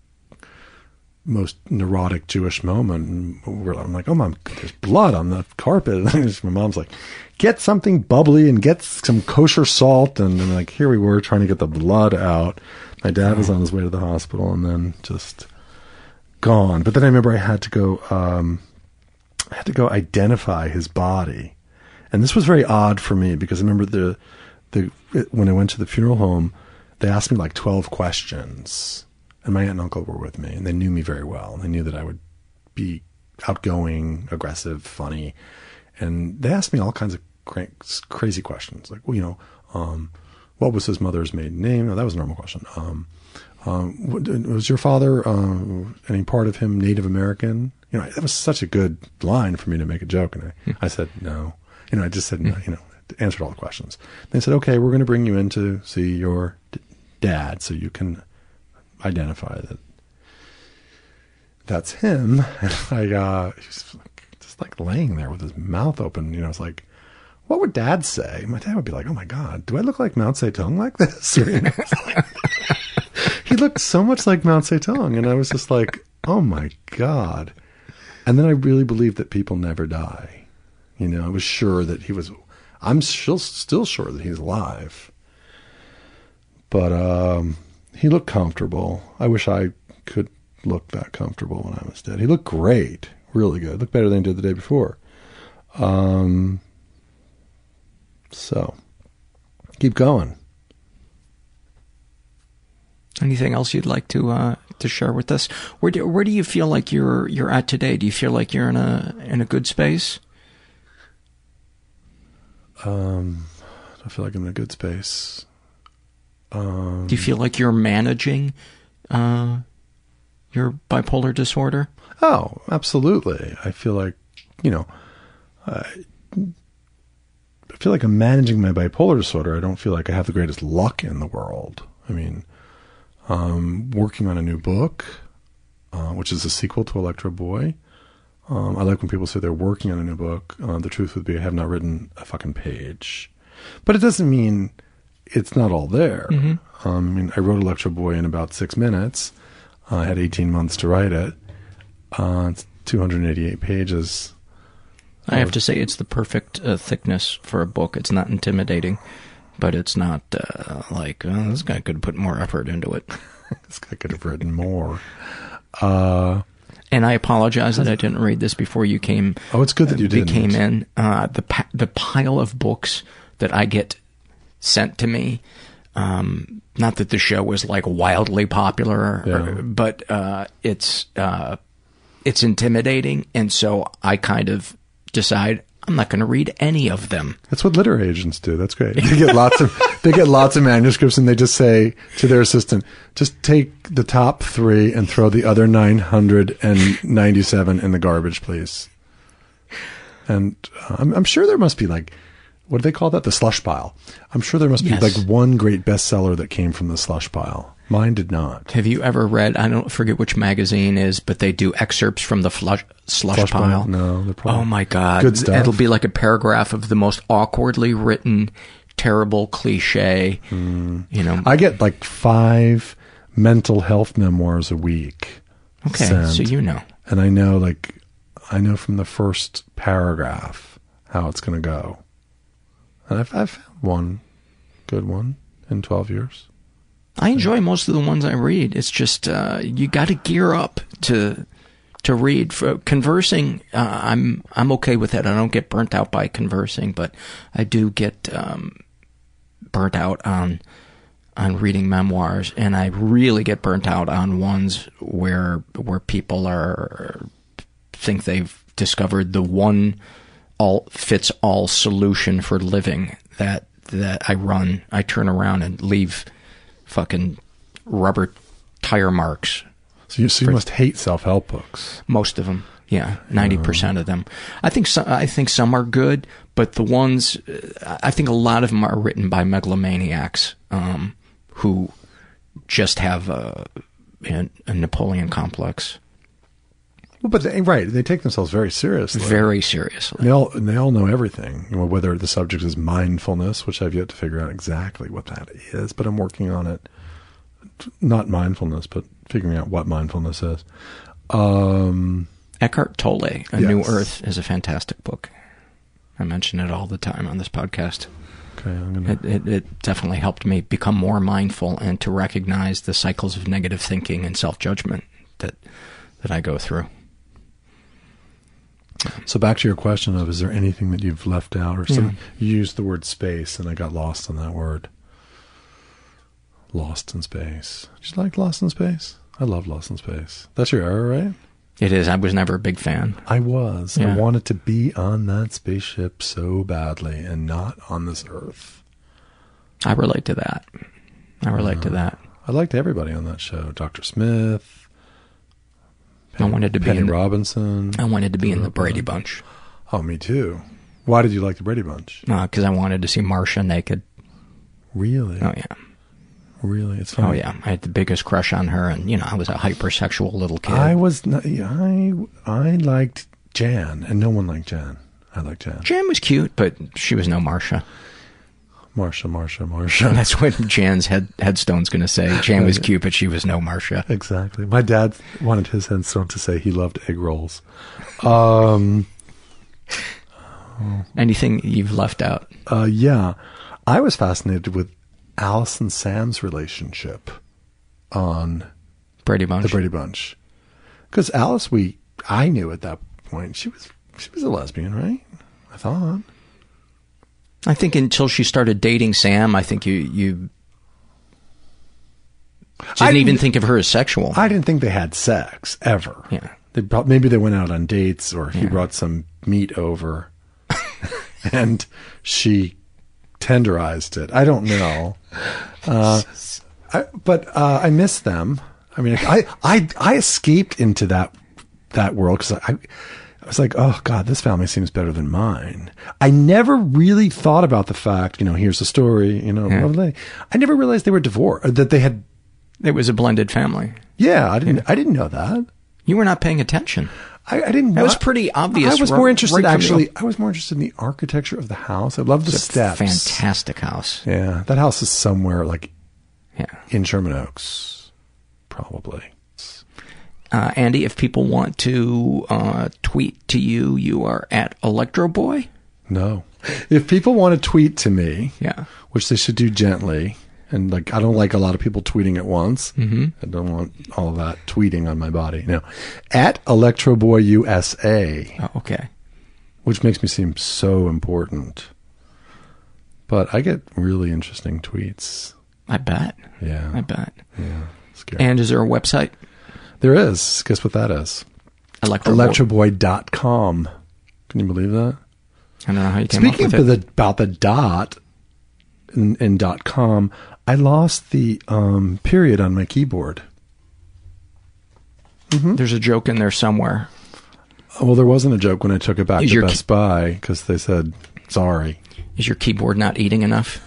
most neurotic Jewish moment. I'm like, oh mom, there's blood on the carpet. *laughs* And my mom's like, get something bubbly and get some kosher salt. And, and like, here we were trying to get the blood out. My dad was on his way to the hospital and then just gone. But then I remember I had to go, um, I had to go identify his body. And this was very odd for me because I remember the, the, when I went to the funeral home, they asked me like 12 questions and my aunt and uncle were with me and they knew me very well. They knew that I would be outgoing, aggressive, funny. And they asked me all kinds of crazy questions. Like, well, you know, um, what was his mother's maiden name? No, that was a normal question. Um, um, was your father, uh, any part of him Native American? You know, that was such a good line for me to make a joke. And I, I said, no. You know, I just said, no, you know, answered all the questions. They said, okay, we're going to bring you in to see your d- dad so you can identify that that's him. *laughs* And I, uh, he's like, just like laying there with his mouth open. You know, it's like, what would dad say? My dad would be like, oh my God, do I look like Mao Zedong like this? *laughs* He looked so much like Mao Zedong. And I was just like, oh my God. And then I really believed that people never die. You know, I was sure that he was, I'm still, still sure that he's alive. But um, he looked comfortable. I wish I could look that comfortable when I was dead. He looked great, really good. Looked better than he did the day before. Um, so, keep going. Anything else you'd like to uh, to share with us? Where do where do you feel like you're you're at today? Do you feel like you're in a in a good space? Um, I feel like I'm in a good space. Um, Do you feel like you're managing uh, your bipolar disorder? Oh, absolutely. I feel like, you know, I, I feel like I'm managing my bipolar disorder. I don't feel like I have the greatest luck in the world. I mean, um, working on a new book, uh, which is a sequel to Electroboy. Um, I like when people say they're working on a new book. Uh, the truth would be, I have not written a fucking page, but it doesn't mean it's not all there. Mm-hmm. Um, I mean, I wrote Electroboy in about six minutes. Uh, I had 18 months to write it. Uh, it's 288 pages. I have to say, it's the perfect uh, thickness for a book. It's not intimidating, but it's not uh, like oh, this guy could have put more effort into it. *laughs* this guy could have written more. Uh, and I apologize that I didn't read this before you came. Oh, it's good that you did. Came in uh, the pa- the pile of books that I get sent to me. Um, not that the show was like wildly popular, Yeah. or, but uh, it's uh, it's intimidating, and so I kind of decide I'm not going to read any of them. That's what literary agents do. That's great. They get lots of *laughs* they get lots of manuscripts, and they just say to their assistant, "Just take the top three and throw the other nine hundred and ninety-seven in the garbage, please." And uh, I'm, I'm sure there must be like, what do they call that? The slush pile. I'm sure there must Yes. be like one great bestseller that came from the slush pile. Mine did not. Have you ever read? I don't forget which magazine is, but they do excerpts from the flush, slush, Slush pile? pile. No, they're probably Oh my god! good stuff. It'll be like a paragraph of the most awkwardly written, terrible cliche. Hmm. You know. I get like five mental health memoirs a week. Okay, sent. so you know. and I know like I know from the first paragraph how it's going to go. And I've I've found one good one in 12 years. I enjoy most of the ones I read. It's just uh, you got to gear up to to read. For conversing, uh, I'm I'm okay with that. I don't get burnt out by conversing, but I do get um, burnt out on on reading memoirs, and I really get burnt out on ones where where people are think they've discovered the one all fits all solution for living that that I run. I turn around and leave fucking rubber tire marks. So you, so you must hate self-help books. Most of them, yeah, ninety percent of them. I think some, I think some are good, but the ones uh, I think a lot of them are written by megalomaniacs um, who just have a, a Napoleon complex Well, but they, right, they take themselves very seriously. very seriously. They all and they all know everything. You know, whether the subject is mindfulness, which I've yet to figure out exactly what that is, but I'm working on it. Not mindfulness, but figuring out what mindfulness is. Um, Eckhart Tolle, A New Earth, is a fantastic book. I mention it all the time on this podcast. okay, I'm gonna. It, it, it definitely helped me become more mindful and to recognize the cycles of negative thinking and self judgment that that I go through. So back to your question of is there anything that you've left out or some you used the word space and I got lost on that word. Lost in space. Did you like Lost in Space? I love Lost in Space. That's your era, right? It is. I was never a big fan. I was. Yeah. I wanted to be on that spaceship so badly and not on this earth. I relate to that. I relate to that. I liked everybody on that show. Dr. Smith, I wanted to be Penny in. Robinson. I wanted to be in the Brady Bunch Oh, me too. Why did you like the Brady Bunch? Uh, because I wanted to see Marcia naked. Really? Oh yeah. Really? It's funny. Oh yeah. I had the biggest crush on her, and you know I was a hypersexual little kid. I was not, I I liked Jan, and no one liked Jan. I liked Jan. Jan was cute, but she was no Marcia. Marcia, Marcia, Marcia. *laughs* That's what Jan's head headstone's going to say. Jan was *laughs* cute, but she was no Marcia. exactly. My dad wanted his headstone to say he loved egg rolls. Um, Anything you've left out? uh, yeah, I was fascinated with Alice and Sam's relationship on Brady Bunch. the Brady Bunch, because Alice, we I knew at that point she was she was a lesbian, right? I thought. I think until she started dating Sam, I think you you didn't, I even didn't- think of her as sexual. I didn't think they had sex ever. Yeah. They prob- maybe they went out on dates or he Yeah. brought some meat over *laughs* and she tenderized it. I don't know. Uh, I, but uh, I miss them. I mean, I, I, I escaped into that, that world because I, I was like, oh God, this family seems better than mine. I never really thought about the fact, you know, here's the story, you know, Yeah. blah, blah, blah. I never realized they were divorced, that they had, it was a blended family. yeah, I didn't, I didn't know that. You were not paying attention. I, I didn't. Know that was pretty obvious I was more interested, right actually. I was more interested in the architecture of the house. I love the It's steps. fantastic house. Yeah, that house is somewhere like Yeah. in Sherman Oaks, probably. Uh, Andy, if people want to uh, tweet to you, you are at Electroboy. No, if people want to tweet to me, Yeah. which they should do gently, and like I don't like a lot of people tweeting at once. Mm-hmm. I don't want all that tweeting on my body. No, at Electroboy USA. Oh, okay. which makes me seem so important. but I get really interesting tweets. I bet. Yeah. I bet. Yeah. Scary. And is there a website? There is. Guess what that is? Electro Electroboy.com. Can you believe that? I don't know how you came Speaking up of with the, about the dot in, in dot com, I lost the um, period on my keyboard. it. There's a joke in there somewhere. Well, there wasn't a joke when I took it back Is to Best Buy because they said sorry. Is your keyboard not eating enough?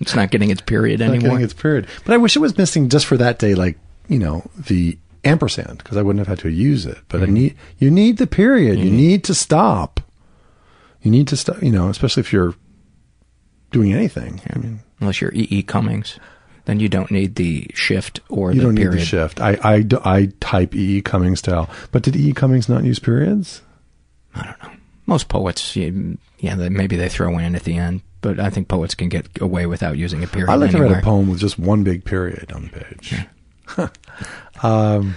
It's not getting its period Not anymore. getting its period. But I wish it was missing just for that day, like you know the ampersand, because I wouldn't have had to use it. But I mm-hmm. need you need the period. You mm-hmm. need to stop. You need to stop. You know, especially if you're doing anything. I mean, Unless you're E. E. Cummings, then you don't need the shift or you the don't period. need the shift. I type E. E. Cummings style. But did E. E. Cummings not use periods? I don't know. Most poets, yeah, maybe they throw in at the end, but I think poets can get away without using a period. I like to write a poem with just one big period on the page. *laughs* um,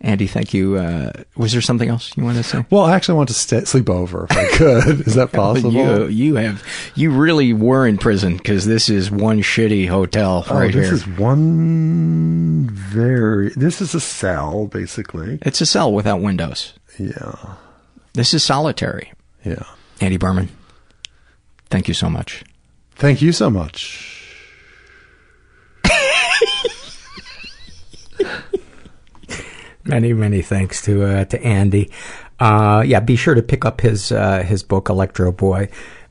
Andy, thank you. Uh, was there something else you wanted to say? well, I actually want to sta sleep over if I could. Is that *laughs* possible? You, you have, you really were in prison because this is one shitty hotel Oh, right this here. is one very. This is a cell, basically. It's a cell without windows. Yeah. This is solitary. Yeah. Andy Behrman, thank you so much. Thank you so much. *laughs* Many, many thanks to uh, to Andy. Uh, yeah, be sure to pick up his uh, his book, Electroboy.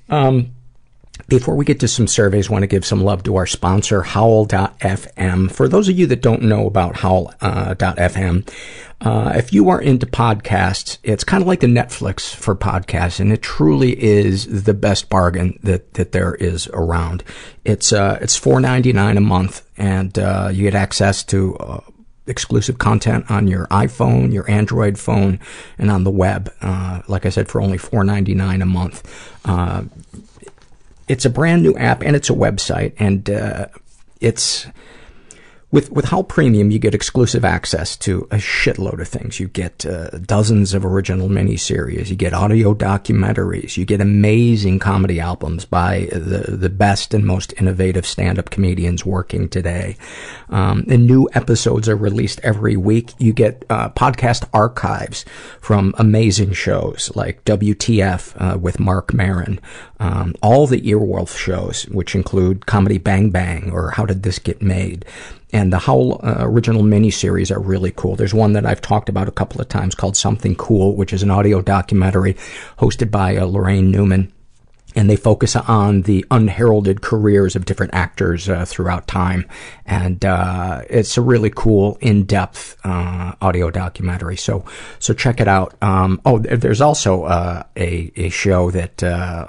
Um, before we get to some surveys, want to give some love to our sponsor, Howl.fm. For those of you that don't know about Howl.fm, uh, if you are into podcasts, it's kind of like the Netflix for podcasts, and it truly is the best bargain that, that there is around. It's uh, it's four ninety nine a month, and uh, you get access to uh, exclusive content on your iPhone, your Android phone, and on the web. Uh, like I said, for only four ninety nine a month. Uh, it's a brand new app and it's a website and uh, it's with with Howl Premium, you get exclusive access to a shitload of things. You get uh, dozens of original miniseries. You get audio documentaries. You get amazing comedy albums by the the best and most innovative stand up comedians working today. Um, and new episodes are released every week. You get uh, podcast archives from amazing shows like WTF uh, with Marc Maron, um, all the Earwolf shows, which include Comedy Bang Bang or How Did This Get Made. And the Howl uh, original miniseries are really cool. There's one that I've talked about a couple of times called Something Cool, which is an audio documentary hosted by uh, Laraine Newman. And they focus on the unheralded careers of different actors uh, throughout time. And uh, it's a really cool, in-depth uh, audio documentary. So, so check it out. Um, oh, there's also uh, a a show that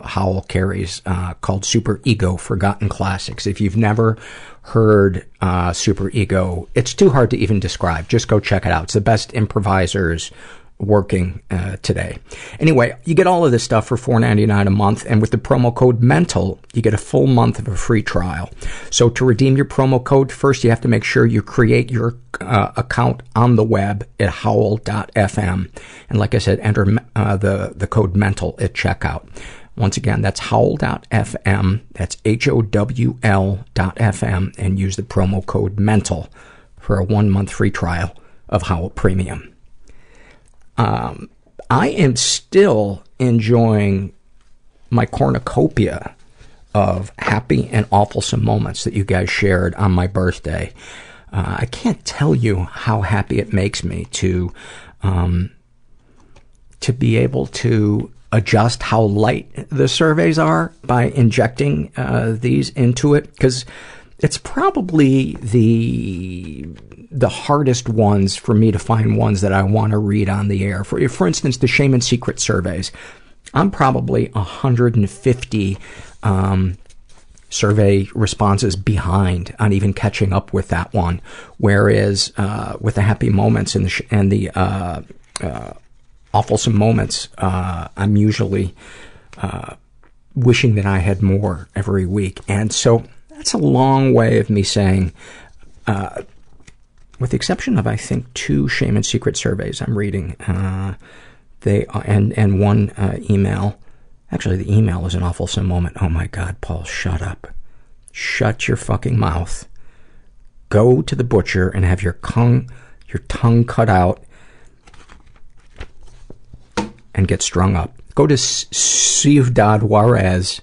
Howl carries called Superego: Forgotten Classics. If you've never heard uh, Superego, it's too hard to even describe. Just go check it out. It's the best improvisers working uh, today. Anyway, you get all of this stuff for $4.99 a month, and with the promo code MENTAL, you get a full month of a free trial. So to redeem your promo code, first you have to make sure you create your uh, account on the web at howl.fm. And like I said, enter uh, the, the code MENTAL at checkout. Once again, that's howl.fm. That's H-O-W-L dot FM and use the promo code MENTAL for a one month free trial of Howl Premium. Um, I am still enjoying my cornucopia of happy and awfulsome moments that you guys shared on my birthday. Uh, I can't tell you how happy it makes me to, um, to be able to adjust how light the surveys are by injecting uh, these into it because it's probably the the hardest ones for me to find ones that I want to read on the air. For for instance, the shame and secret surveys. I'm probably 150 um, survey responses behind on even catching up with that one. Whereas uh, with the happy moments and the sh- and the uh, uh, awfulsome moments, uh, I'm usually uh, wishing that I had more every week. And so that's a long way of me saying, uh, with the exception of I think two shame and secret surveys I'm reading, uh, they and and one uh, email. Actually, the email is an awful some moment. Oh my God, Paul, shut up. Shut your fucking mouth. Go to the butcher and have your tongue, your tongue cut out and get strung up. Go to Ciudad Juarez,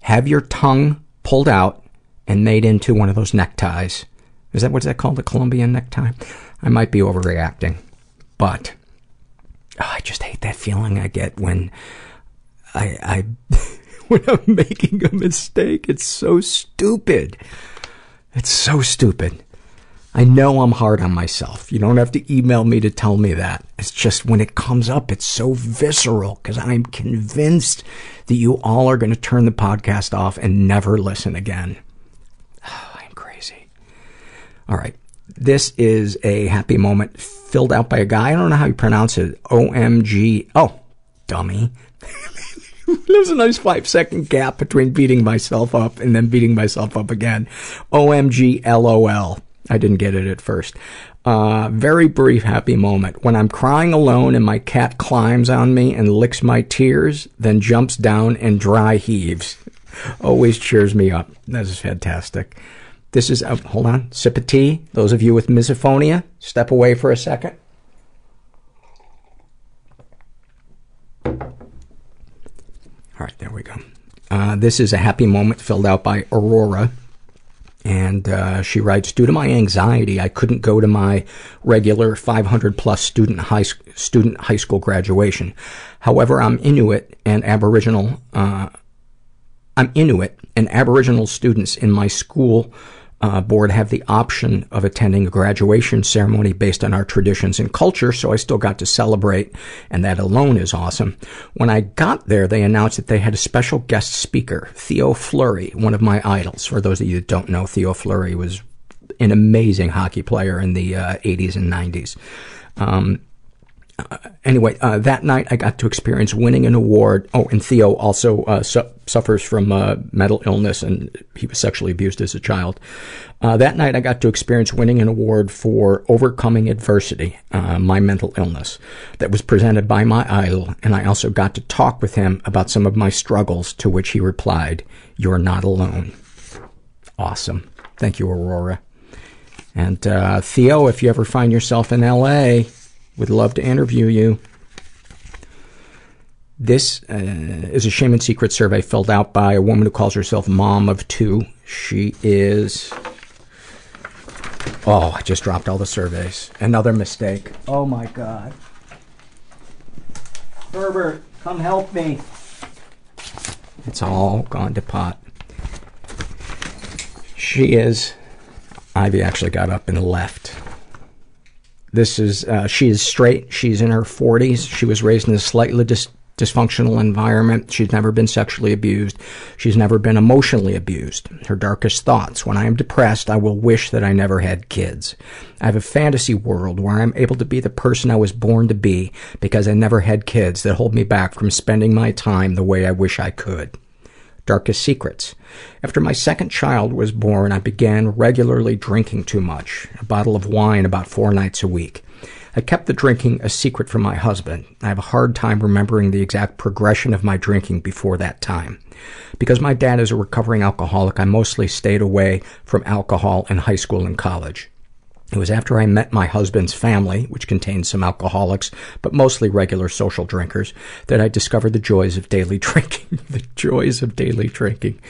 have your tongue pulled out and made into one of those neckties. Is that what's that called? The Colombian necktie? I might be overreacting, but oh, I just hate that feeling I get when I, I *laughs* when I'm making a mistake. It's so stupid. It's so stupid. I know I'm hard on myself. You don't have to email me to tell me that. It's just when it comes up, it's so visceral because I'm convinced that you all are going to turn the podcast off and never listen again. Oh, *sighs* I'm crazy. All right. This is a happy moment filled out by a guy. I don't know how you pronounce it. OMG. Oh, dummy. *laughs* There's a nice five second gap between beating myself up and then beating myself up again. OMG LOL. I didn't get it at first. Uh, very brief happy moment. When I'm crying alone and my cat climbs on me and licks my tears, then jumps down and dry heaves. Always cheers me up. That is fantastic. This is, uh, hold on, sip of tea. Those of you with misophonia, step away for a second. All right, there we go. Uh, this is a happy moment filled out by Aurora. And uh, she writes, due to my anxiety, I couldn't go to my regular 500 plus student high, student high school graduation. However, I'm Inuit and Aboriginal, uh, I'm Inuit and Aboriginal students in my school uh, board have the option of attending a graduation ceremony based on our traditions and culture, so I still got to celebrate, and that alone is awesome. When I got there, they announced that they had a special guest speaker, Theo Fleury, one of my idols. For those of you that don't know, Theo Fleury was an amazing hockey player in the uh, 80s and 90s. Um, anyway, uh, that night I got to experience winning an award. Oh, and Theo also uh, su- suffers from uh, mental illness and he was sexually abused as a child. Uh, that night I got to experience winning an award for overcoming adversity, uh, my mental illness, that was presented by my idol, and I also got to talk with him about some of my struggles, to which he replied, You're not alone. Awesome. Thank you, Aurora. And Theo, if you ever find yourself in L.A., would love to interview you. This uh, is a shame and secret survey filled out by a woman who calls herself mom of two. She is. Oh, I just dropped all the surveys. Another mistake. Oh my god. Herbert, come help me. It's all gone to pot. She is. Ivy actually got up and left. This is, uh, she is straight. She's in her 40s. She was raised in a slightly dis- dysfunctional environment. She's never been sexually abused. She's never been emotionally abused. Her darkest thoughts. When I am depressed, I will wish that I never had kids. I have a fantasy world where I'm able to be the person I was born to be because I never had kids that hold me back from spending my time the way I wish I could darkest secrets. After my second child was born, I began regularly drinking too much, a bottle of wine about four nights a week. I kept the drinking a secret from my husband. I have a hard time remembering the exact progression of my drinking before that time. Because my dad is a recovering alcoholic, I mostly stayed away from alcohol in high school and college. It was after I met my husband's family, which contained some alcoholics, but mostly regular social drinkers, that I discovered the joys of daily *laughs* drinking. the joys of daily drinking.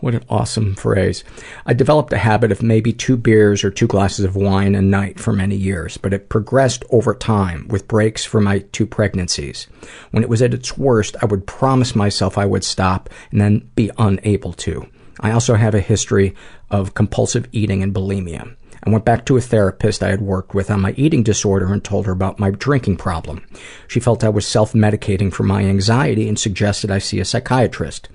What an awesome phrase. I developed a habit of maybe two beers or two glasses of wine a night for many years, but it progressed over time with breaks for my two pregnancies. When it was at its worst, I would promise myself I would stop and then be unable to. I also have a history of compulsive eating and bulimia. I went back to a therapist I had worked with on my eating disorder and told her about my drinking problem. She felt I was self-medicating for my anxiety and suggested I see a psychiatrist.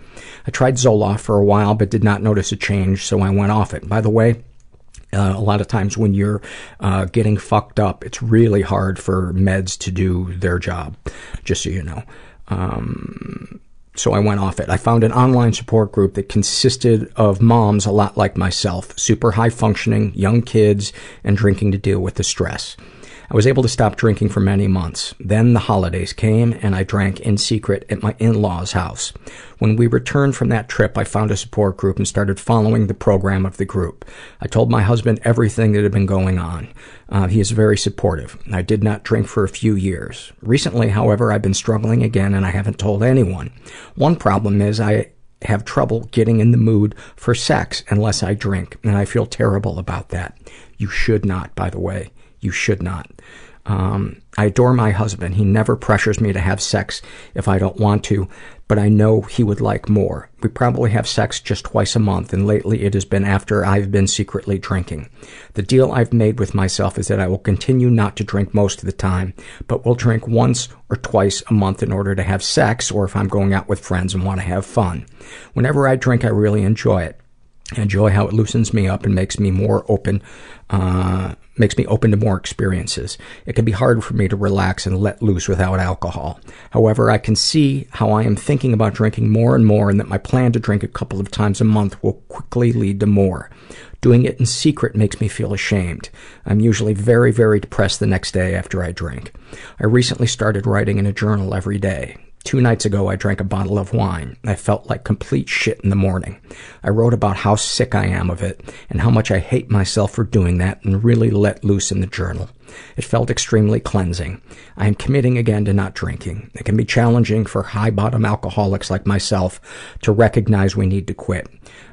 I tried Zoloft for a while but did not notice a change, so I went off it. By the way, uh, a lot of times when you're uh, getting fucked up, it's really hard for meds to do their job, just so you know. Um, so I went off it. I found an online support group that consisted of moms a lot like myself, super high functioning, young kids, and drinking to deal with the stress. I was able to stop drinking for many months. Then the holidays came and I drank in secret at my in-laws' house. When we returned from that trip, I found a support group and started following the program of the group. I told my husband everything that had been going on. Uh, he is very supportive. I did not drink for a few years. Recently, however, I've been struggling again and I haven't told anyone. One problem is I have trouble getting in the mood for sex unless I drink, and I feel terrible about that. You should not, by the way. You should not. Um, I adore my husband. He never pressures me to have sex if I don't want to, but I know he would like more. We probably have sex just twice a month, and lately it has been after I've been secretly drinking. The deal I've made with myself is that I will continue not to drink most of the time, but will drink once or twice a month in order to have sex, or if I'm going out with friends and want to have fun. Whenever I drink, I really enjoy it. Enjoy how it loosens me up and makes me more open, uh, makes me open to more experiences. It can be hard for me to relax and let loose without alcohol. However, I can see how I am thinking about drinking more and more and that my plan to drink a couple of times a month will quickly lead to more. Doing it in secret makes me feel ashamed. I'm usually very, very depressed the next day after I drink. I recently started writing in a journal every day. Two nights ago, I drank a bottle of wine. I felt like complete shit in the morning. I wrote about how sick I am of it and how much I hate myself for doing that and really let loose in the journal. It felt extremely cleansing. I am committing again to not drinking. It can be challenging for high bottom alcoholics like myself to recognize we need to quit.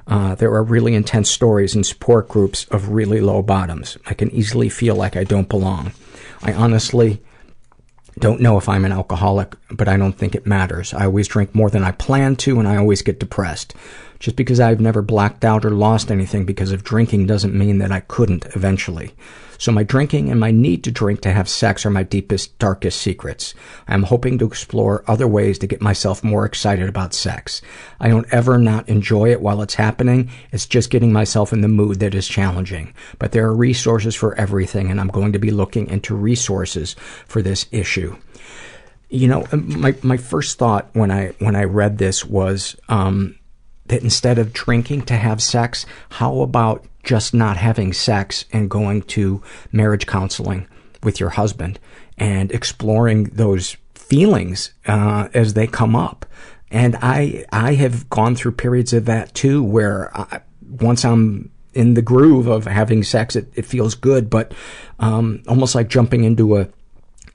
Uh, there are really intense stories in support groups of really low bottoms. I can easily feel like I don't belong. I honestly don't know if I'm an alcoholic, but I don't think it matters. I always drink more than I plan to, and I always get depressed. Just because I've never blacked out or lost anything because of drinking doesn't mean that I couldn't eventually. So my drinking and my need to drink to have sex are my deepest, darkest secrets. I'm hoping to explore other ways to get myself more excited about sex. I don't ever not enjoy it while it's happening. It's just getting myself in the mood that is challenging. But there are resources for everything, and I'm going to be looking into resources for this issue. You know, my my first thought when I when I read this was um, that instead of drinking to have sex, how about just not having sex and going to marriage counseling with your husband and exploring those feelings uh, as they come up. And I I have gone through periods of that too, where I, once I'm in the groove of having sex, it, it feels good, but um, almost like jumping into a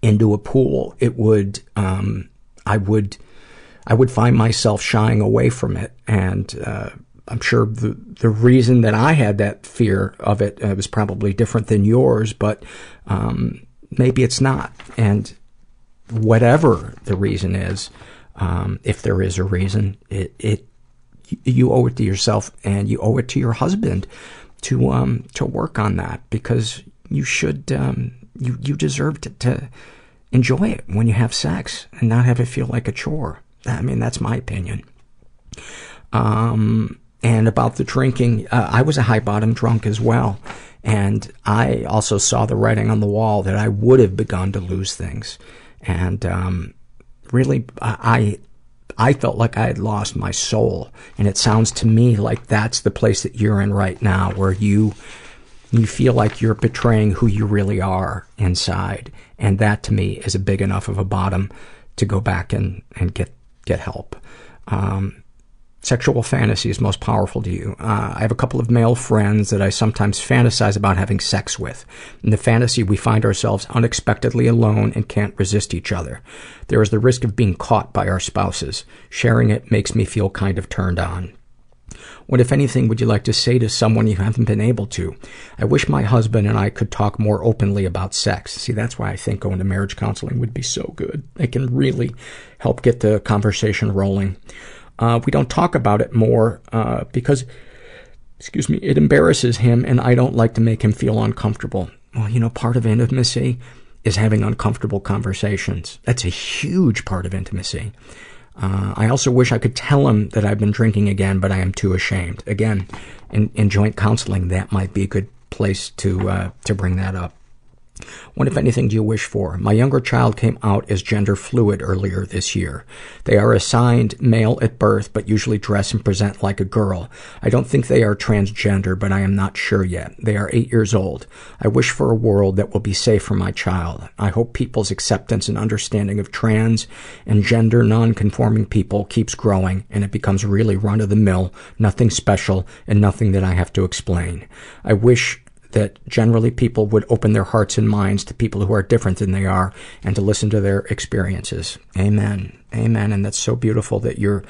into a pool, it would um, I would I would find myself shying away from it, and uh, I'm sure the the reason that I had that fear of it uh, was probably different than yours, but um, maybe it's not. And whatever the reason is, um, if there is a reason, it it you owe it to yourself and you owe it to your husband to um to work on that because you should um you you deserve to, to enjoy it when you have sex and not have it feel like a chore. I mean, that's my opinion. Um, and about the drinking, uh, I was a high bottom drunk as well. And I also saw the writing on the wall that I would have begun to lose things. And, um, really, I, I felt like I had lost my soul. And it sounds to me like that's the place that you're in right now, where you, you feel like you're betraying who you really are inside. And that to me is a big enough of a bottom to go back and, and get, get help. Um, sexual fantasies most powerful to you. Uh, I have a couple of male friends that I sometimes fantasize about having sex with. In the fantasy, we find ourselves unexpectedly alone and can't resist each other. There is the risk of being caught by our spouses. Sharing it makes me feel kind of turned on. What, if anything, would you like to say to someone you haven't been able to? I wish my husband and I could talk more openly about sex. See, that's why I think going to marriage counseling would be so good. It can really help get the conversation rolling. Uh, we don't talk about it more uh, because, excuse me, it embarrasses him, and I don't like to make him feel uncomfortable. Well, you know, part of intimacy is having uncomfortable conversations. That's a huge part of intimacy. Uh, I also wish I could tell him that I've been drinking again, but I am too ashamed. Again, in, in joint counseling, that might be a good place to uh, to bring that up. What, if anything, do you wish for? My younger child came out as gender fluid earlier this year. They are assigned male at birth, but usually dress and present like a girl. I don't think they are transgender, but I am not sure yet. They are eight years old. I wish for a world that will be safe for my child. I hope people's acceptance and understanding of trans and gender non-conforming people keeps growing and it becomes really run-of-the-mill, nothing special, and nothing that I have to explain. I wish that generally people would open their hearts and minds to people who are different than they are and to listen to their experiences. Amen. Amen. And that's so beautiful that you're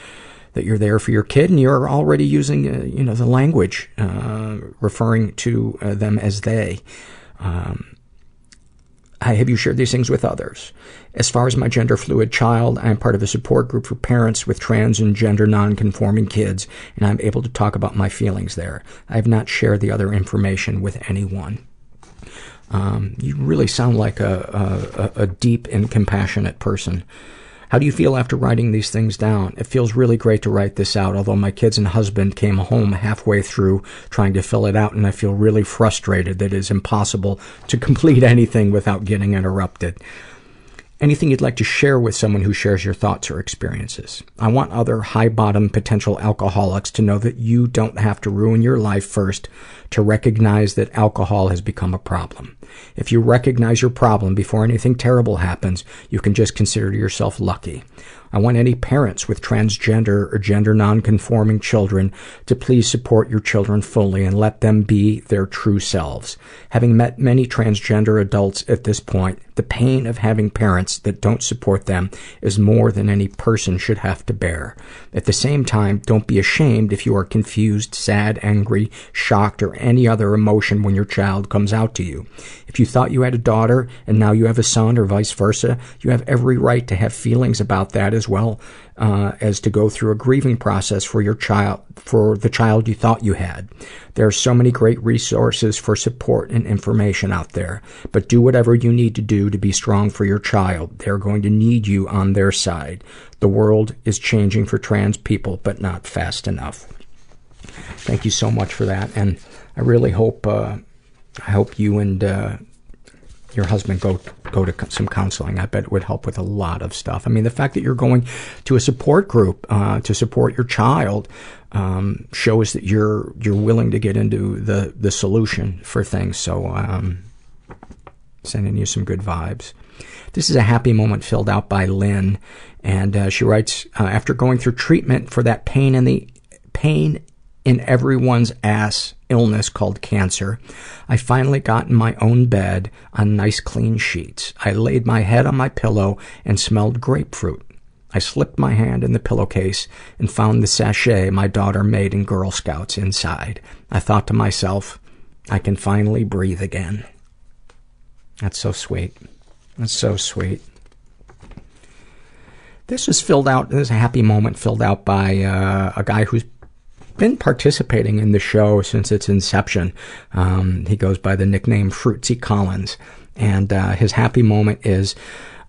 that you're there for your kid and you're already using uh, you know the language uh, referring to uh, them as they. Um, have you shared these things with others? As far as my gender fluid child, I am part of a support group for parents with trans and gender non-conforming kids, and I'm able to talk about my feelings there. I have not shared the other information with anyone. Um, you really sound like a, a, a deep and compassionate person. How do you feel after writing these things down? It feels really great to write this out, although my kids and husband came home halfway through trying to fill it out, and I feel really frustrated that it is impossible to *laughs* complete anything without getting interrupted. Anything you'd like to share with someone who shares your thoughts or experiences? I want other high bottom potential alcoholics to know that you don't have to ruin your life first to recognize that alcohol has become a problem. If you recognize your problem before anything terrible happens, you can just consider yourself lucky. I want any parents with transgender or gender non-conforming children to please support your children fully and let them be their true selves. Having met many transgender adults at this point, the pain of having parents that don't support them is more than any person should have to bear. At the same time, don't be ashamed if you are confused, sad, angry, shocked, or any other emotion when your child comes out to you. If you thought you had a daughter and now you have a son or vice versa, you have every right to have feelings about that as well uh, as to go through a grieving process for your child, for the child you thought you had. There are so many great resources for support and information out there, but do whatever you need to do to be strong for your child. They're going to need you on their side. The world is changing for trans people, but not fast enough. Thank you so much for that, and I really hope uh, I hope you and uh, your husband go go to some counseling. I bet it would help with a lot of stuff. I mean, the fact that you're going to a support group uh, to support your child um, shows that you're you're willing to get into the the solution for things. So, um, sending you some good vibes. This is a happy moment filled out by Lynn, and uh, she writes, uh, after going through treatment for that pain in the pain in everyone's ass illness called cancer, I finally got in my own bed on nice clean sheets. I laid my head on my pillow and smelled grapefruit. I slipped my hand in the pillowcase and found the sachet my daughter made in Girl Scouts inside. I thought to myself, I can finally breathe again. That's so sweet. That's so sweet. This is filled out, this is a happy moment filled out by uh, a guy who's been participating in the show since its inception. Um, he goes by the nickname Fruitsy Collins. And uh, his happy moment is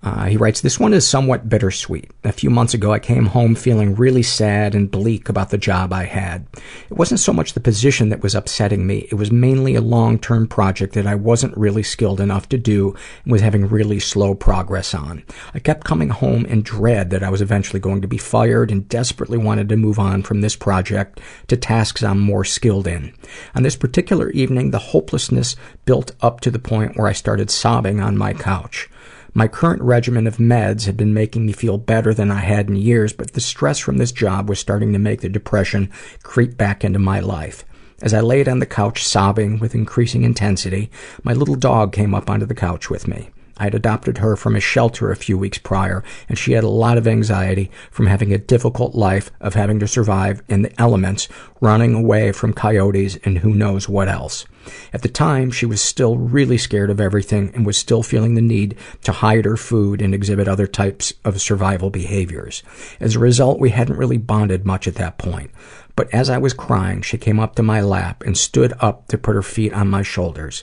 Uh, he writes, This one is somewhat bittersweet. A few months ago, I came home feeling really sad and bleak about the job I had. It wasn't so much the position that was upsetting me, it was mainly a long term project that I wasn't really skilled enough to do and was having really slow progress on. I kept coming home in dread that I was eventually going to be fired and desperately wanted to move on from this project to tasks I'm more skilled in. On this particular evening, the hopelessness built up to the point where I started sobbing on my couch. My current regimen of meds had been making me feel better than I had in years, but the stress from this job was starting to make the depression creep back into my life. As I laid on the couch sobbing with increasing intensity, my little dog came up onto the couch with me. I had adopted her from a shelter a few weeks prior, and she had a lot of anxiety from having a difficult life of having to survive in the elements, running away from coyotes and who knows what else. At the time, she was still really scared of everything and was still feeling the need to hide her food and exhibit other types of survival behaviors. As a result, we hadn't really bonded much at that point. But as I was crying, she came up to my lap and stood up to put her feet on my shoulders.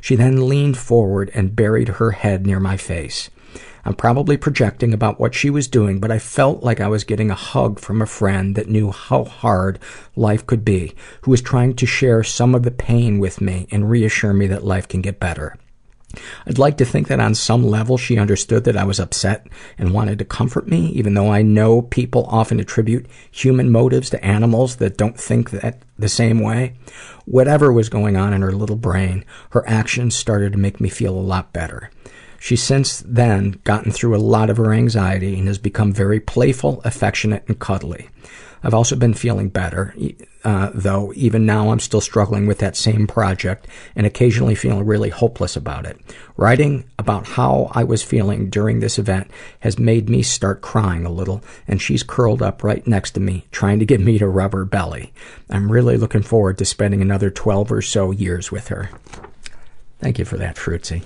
She then leaned forward and buried her head near my face. I'm probably projecting about what she was doing, but I felt like I was getting a hug from a friend that knew how hard life could be, who was trying to share some of the pain with me and reassure me that life can get better. I'd like to think that on some level she understood that I was upset and wanted to comfort me, even though I know people often attribute human motives to animals that don't think that the same way. Whatever was going on in her little brain, her actions started to make me feel a lot better. She's since then gotten through a lot of her anxiety and has become very playful, affectionate, and cuddly. I've also been feeling better, uh, though even now I'm still struggling with that same project and occasionally feeling really hopeless about it. Writing about how I was feeling during this event has made me start crying a little, and she's curled up right next to me, trying to get me to rub her belly. I'm really looking forward to spending another 12 or so years with her. Thank you for that, Fruitsy.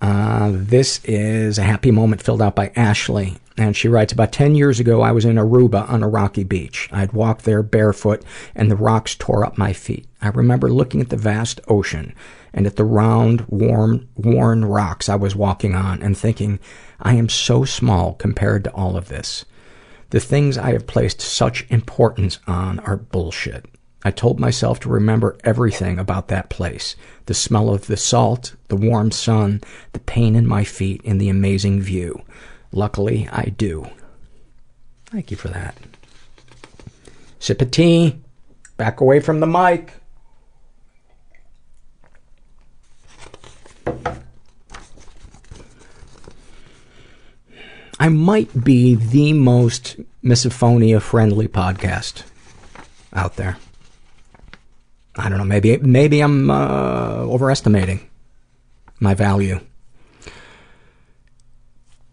Uh, this is a happy moment filled out by Ashley. And she writes, about 10 years ago, I was in Aruba on a rocky beach. I'd walked there barefoot and the rocks tore up my feet. I remember looking at the vast ocean and at the round, warm, worn rocks I was walking on and thinking, I am so small compared to all of this. The things I have placed such importance on are bullshit. I told myself to remember everything about that place. The smell of the salt, the warm sun, the pain in my feet, and the amazing view. Luckily, I do. Thank you for that. Sip of tea. Back away from the mic. I might be the most misophonia friendly podcast out there. I don't know, maybe maybe I'm uh, overestimating my value.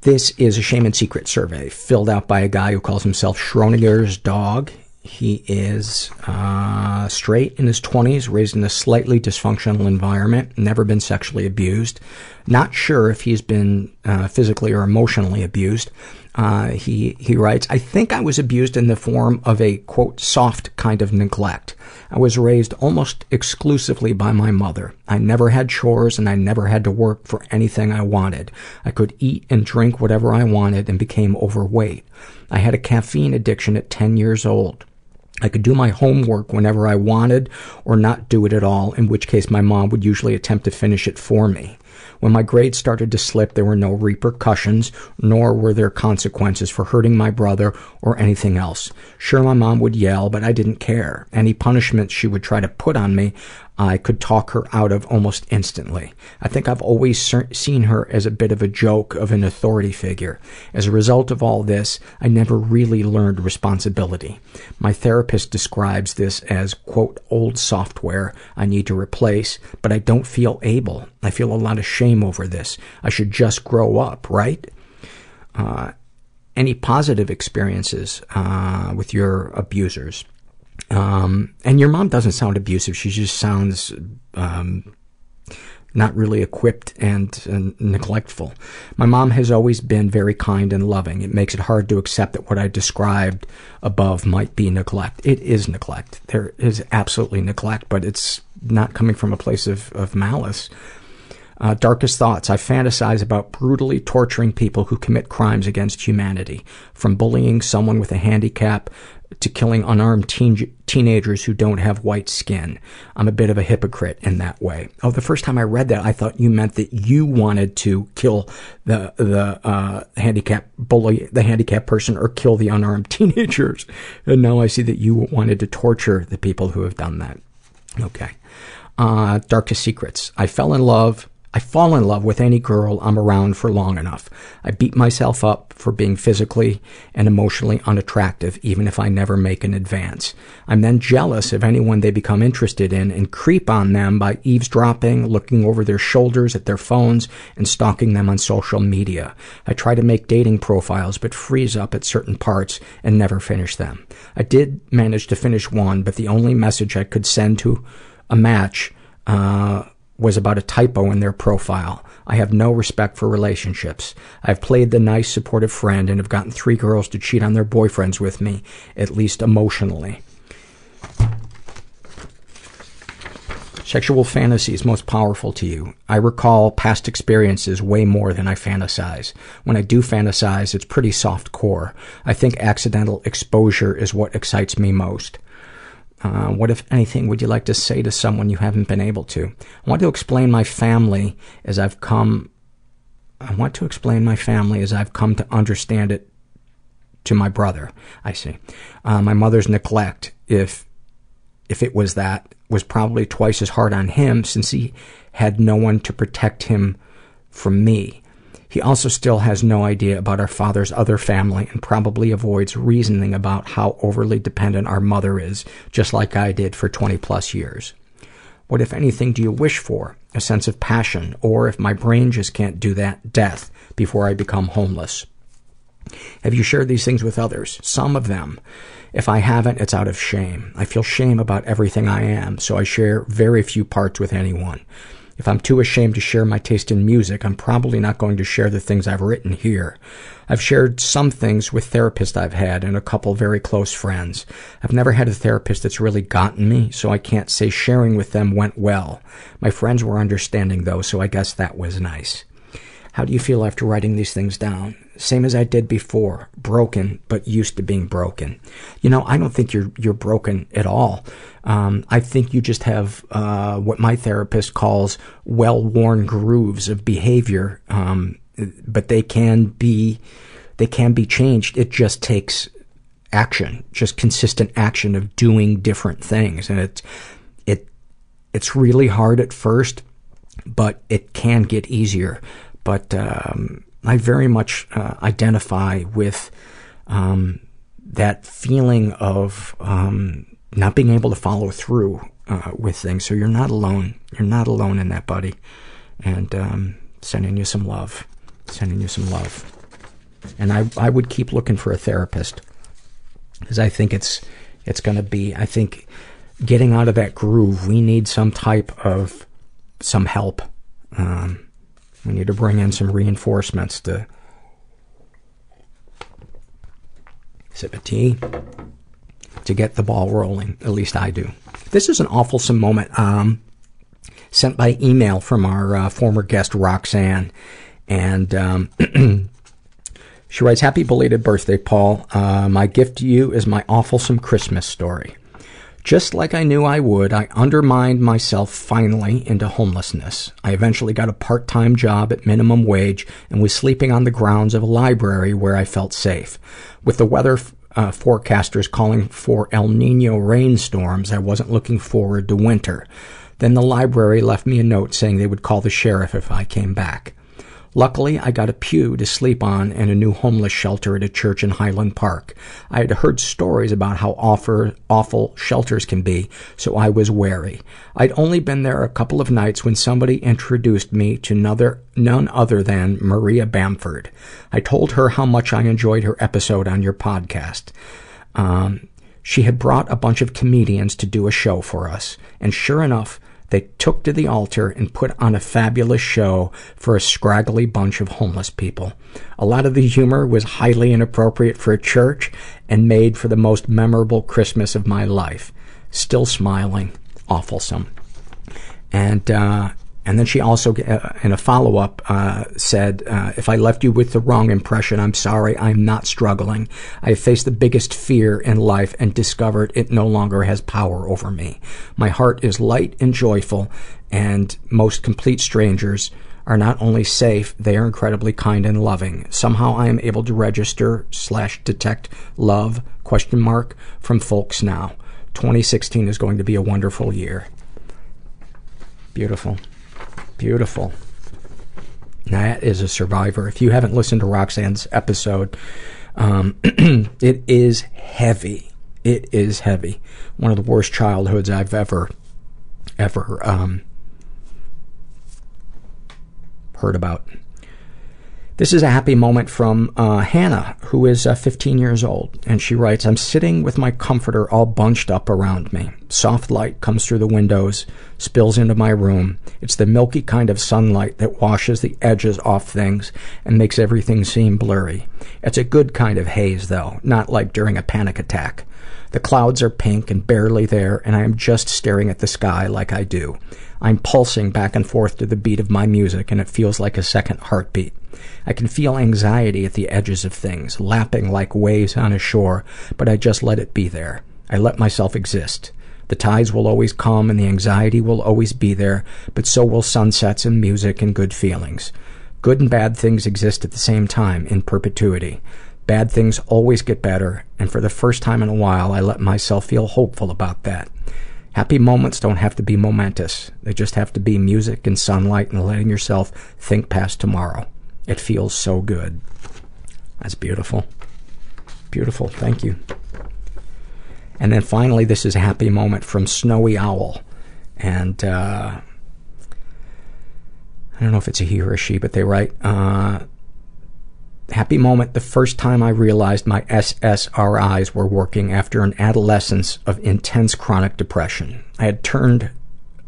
This is a shame and secret survey filled out by a guy who calls himself Schrodinger's dog. He is uh, straight in his 20s, raised in a slightly dysfunctional environment, never been sexually abused. Not sure if he's been uh, physically or emotionally abused. Uh, he, he writes, I think I was abused in the form of a, quote, soft kind of neglect. I was raised almost exclusively by my mother. I never had chores and I never had to work for anything I wanted. I could eat and drink whatever I wanted and became overweight. I had a caffeine addiction at 10 years old. I could do my homework whenever I wanted or not do it at all, in which case my mom would usually attempt to finish it for me. When my grades started to slip, there were no repercussions, nor were there consequences for hurting my brother or anything else. Sure, my mom would yell, but I didn't care. Any punishment she would try to put on me, I could talk her out of almost instantly. I think I've always seen her as a bit of a joke of an authority figure. As a result of all this, I never really learned responsibility. My therapist describes this as, quote, old software I need to replace, but I don't feel able. I feel a lot of shame over this. I should just grow up, right? Uh, any positive experiences uh, with your abusers? Um, and your mom doesn't sound abusive. She just sounds um, not really equipped and, and neglectful. My mom has always been very kind and loving. It makes it hard to accept that what I described above might be neglect. It is neglect. There is absolutely neglect, but it's not coming from a place of, of malice. Uh, darkest thoughts. I fantasize about brutally torturing people who commit crimes against humanity, from bullying someone with a handicap to killing unarmed teen- teenagers who don't have white skin. I'm a bit of a hypocrite in that way. Oh, the first time I read that, I thought you meant that you wanted to kill the the uh, handicap bully, the handicap person, or kill the unarmed *laughs* teenagers. And now I see that you wanted to torture the people who have done that. Okay. Uh, darkest secrets. I fell in love I fall in love with any girl I'm around for long enough. I beat myself up for being physically and emotionally unattractive, even if I never make an advance. I'm then jealous of anyone they become interested in and creep on them by eavesdropping, looking over their shoulders at their phones, and stalking them on social media. I try to make dating profiles, but freeze up at certain parts and never finish them. I did manage to finish one, but the only message I could send to a match, uh, was about a typo in their profile. I have no respect for relationships. I've played the nice, supportive friend and have gotten three girls to cheat on their boyfriends with me, at least emotionally. Sexual fantasies most powerful to you. I recall past experiences way more than I fantasize. When I do fantasize, it's pretty soft core. I think accidental exposure is what excites me most. Uh, what, if anything, would you like to say to someone you haven't been able to? I want to explain my family as I've come. I want to explain my family as I've come to understand it to my brother. I see. Uh, my mother's neglect, if if it was that, was probably twice as hard on him since he had no one to protect him from me. He also still has no idea about our father's other family and probably avoids reasoning about how overly dependent our mother is, just like I did for 20 plus years. What, if anything, do you wish for? A sense of passion, or if my brain just can't do that, death before I become homeless. Have you shared these things with others? Some of them. If I haven't, it's out of shame. I feel shame about everything I am, so I share very few parts with anyone. If I'm too ashamed to share my taste in music, I'm probably not going to share the things I've written here. I've shared some things with therapists I've had and a couple very close friends. I've never had a therapist that's really gotten me, so I can't say sharing with them went well. My friends were understanding though, so I guess that was nice. How do you feel after writing these things down? Same as I did before. Broken, but used to being broken. You know, I don't think you're you're broken at all. Um, I think you just have uh, what my therapist calls well-worn grooves of behavior, um, but they can be they can be changed. It just takes action, just consistent action of doing different things, and it's it it's really hard at first, but it can get easier but um, I very much uh, identify with um, that feeling of um, not being able to follow through uh, with things. So you're not alone. You're not alone in that, buddy. And um, sending you some love. Sending you some love. And I, I would keep looking for a therapist because I think it's it's going to be. I think getting out of that groove, we need some type of some help. Um, we need to bring in some reinforcements to sip a tea to get the ball rolling. At least I do. This is an awfulsome moment um, sent by email from our uh, former guest Roxanne, and um, *clears throat* she writes, "Happy belated birthday, Paul. Uh, my gift to you is my awfulsome Christmas story." Just like I knew I would, I undermined myself finally into homelessness. I eventually got a part-time job at minimum wage and was sleeping on the grounds of a library where I felt safe. With the weather uh, forecasters calling for El Nino rainstorms, I wasn't looking forward to winter. Then the library left me a note saying they would call the sheriff if I came back. Luckily, I got a pew to sleep on and a new homeless shelter at a church in Highland Park. I had heard stories about how awful, awful shelters can be, so I was wary. I'd only been there a couple of nights when somebody introduced me to another, none other than Maria Bamford. I told her how much I enjoyed her episode on your podcast. Um, she had brought a bunch of comedians to do a show for us, and sure enough, they took to the altar and put on a fabulous show for a scraggly bunch of homeless people. A lot of the humor was highly inappropriate for a church and made for the most memorable Christmas of my life. Still smiling. Awfulsome. And, uh, and then she also, uh, in a follow-up, uh, said, uh, if I left you with the wrong impression, I'm sorry, I'm not struggling. I faced the biggest fear in life and discovered it no longer has power over me. My heart is light and joyful, and most complete strangers are not only safe, they are incredibly kind and loving. Somehow I am able to register slash detect love, question mark, from folks now. 2016 is going to be a wonderful year. Beautiful. Beautiful. That is a survivor. If you haven't listened to Roxanne's episode, um, *clears throat* it is heavy. It is heavy. One of the worst childhoods I've ever, ever um, heard about. This is a happy moment from uh, Hannah, who is uh, 15 years old, and she writes, I'm sitting with my comforter all bunched up around me. Soft light comes through the windows, spills into my room. It's the milky kind of sunlight that washes the edges off things and makes everything seem blurry. It's a good kind of haze, though, not like during a panic attack. The clouds are pink and barely there, and I am just staring at the sky like I do. I'm pulsing back and forth to the beat of my music, and it feels like a second heartbeat. I can feel anxiety at the edges of things, lapping like waves on a shore, but I just let it be there. I let myself exist. The tides will always come and the anxiety will always be there, but so will sunsets and music and good feelings. Good and bad things exist at the same time, in perpetuity. Bad things always get better, and for the first time in a while, I let myself feel hopeful about that. Happy moments don't have to be momentous. They just have to be music and sunlight and letting yourself think past tomorrow. It feels so good. That's beautiful. Beautiful. Thank you. And then finally, this is a happy moment from Snowy Owl. And uh, I don't know if it's a he or a she, but they write, uh, happy moment the first time I realized my SSRIs were working after an adolescence of intense chronic depression. I had turned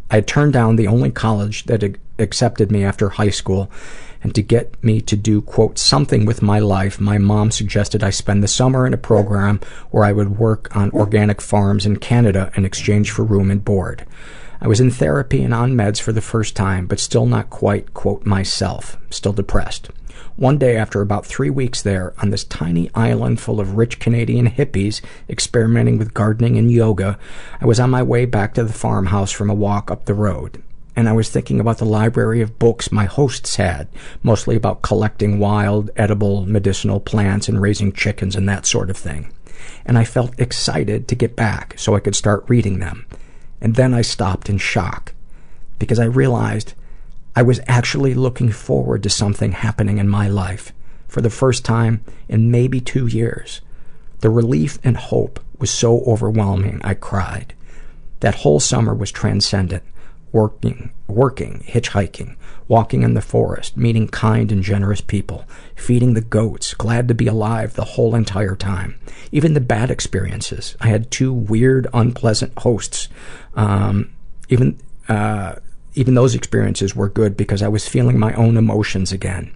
I had turned down the only college that accepted me after high school, and to get me to do, quote, something with my life, my mom suggested I spend the summer in a program where I would work on organic farms in Canada in exchange for room and board. I was in therapy and on meds for the first time, but still not quite, quote, myself, still depressed. One day after about three weeks there, on this tiny island full of rich Canadian hippies experimenting with gardening and yoga, I was on my way back to the farmhouse from a walk up the road. And I was thinking about the library of books my hosts had, mostly about collecting wild, edible, medicinal plants and raising chickens and that sort of thing. And I felt excited to get back so I could start reading them. And then I stopped in shock because I realized I was actually looking forward to something happening in my life for the first time in maybe two years. The relief and hope was so overwhelming I cried. That whole summer was transcendent. Working, working, hitchhiking, walking in the forest, meeting kind and generous people, feeding the goats, glad to be alive the whole entire time. Even the bad experiences. I had two weird, unpleasant hosts. Um, even, uh, even those experiences were good because I was feeling my own emotions again.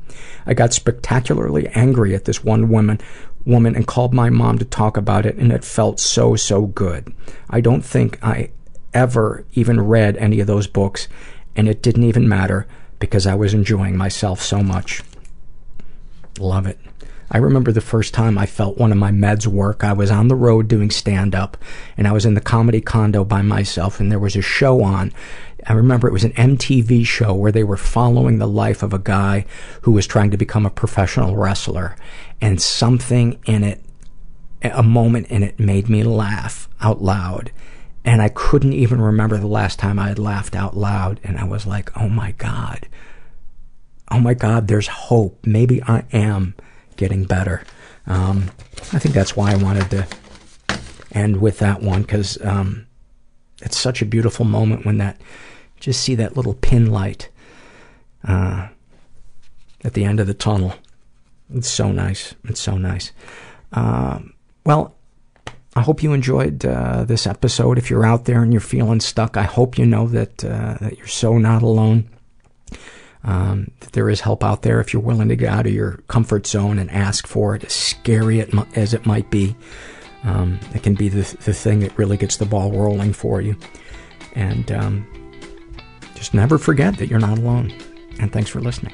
I got spectacularly angry at this one woman woman and called my mom to talk about it and it felt so so good. I don't think I ever even read any of those books and it didn't even matter because I was enjoying myself so much. Love it. I remember the first time I felt one of my meds work. I was on the road doing stand up and I was in the comedy condo by myself and there was a show on. I remember it was an MTV show where they were following the life of a guy who was trying to become a professional wrestler and something in it, a moment in it made me laugh out loud. And I couldn't even remember the last time I had laughed out loud. And I was like, oh my God. Oh my God, there's hope. Maybe I am getting better. Um, I think that's why I wanted to end with that one because um, it's such a beautiful moment when that just see that little pin light uh, at the end of the tunnel. It's so nice. It's so nice. Um, well, I hope you enjoyed uh, this episode. If you're out there and you're feeling stuck, I hope you know that uh, that you're so not alone. Um, that there is help out there if you're willing to get out of your comfort zone and ask for it, as scary as it might be. Um, it can be the, the thing that really gets the ball rolling for you. And um, just never forget that you're not alone. And thanks for listening.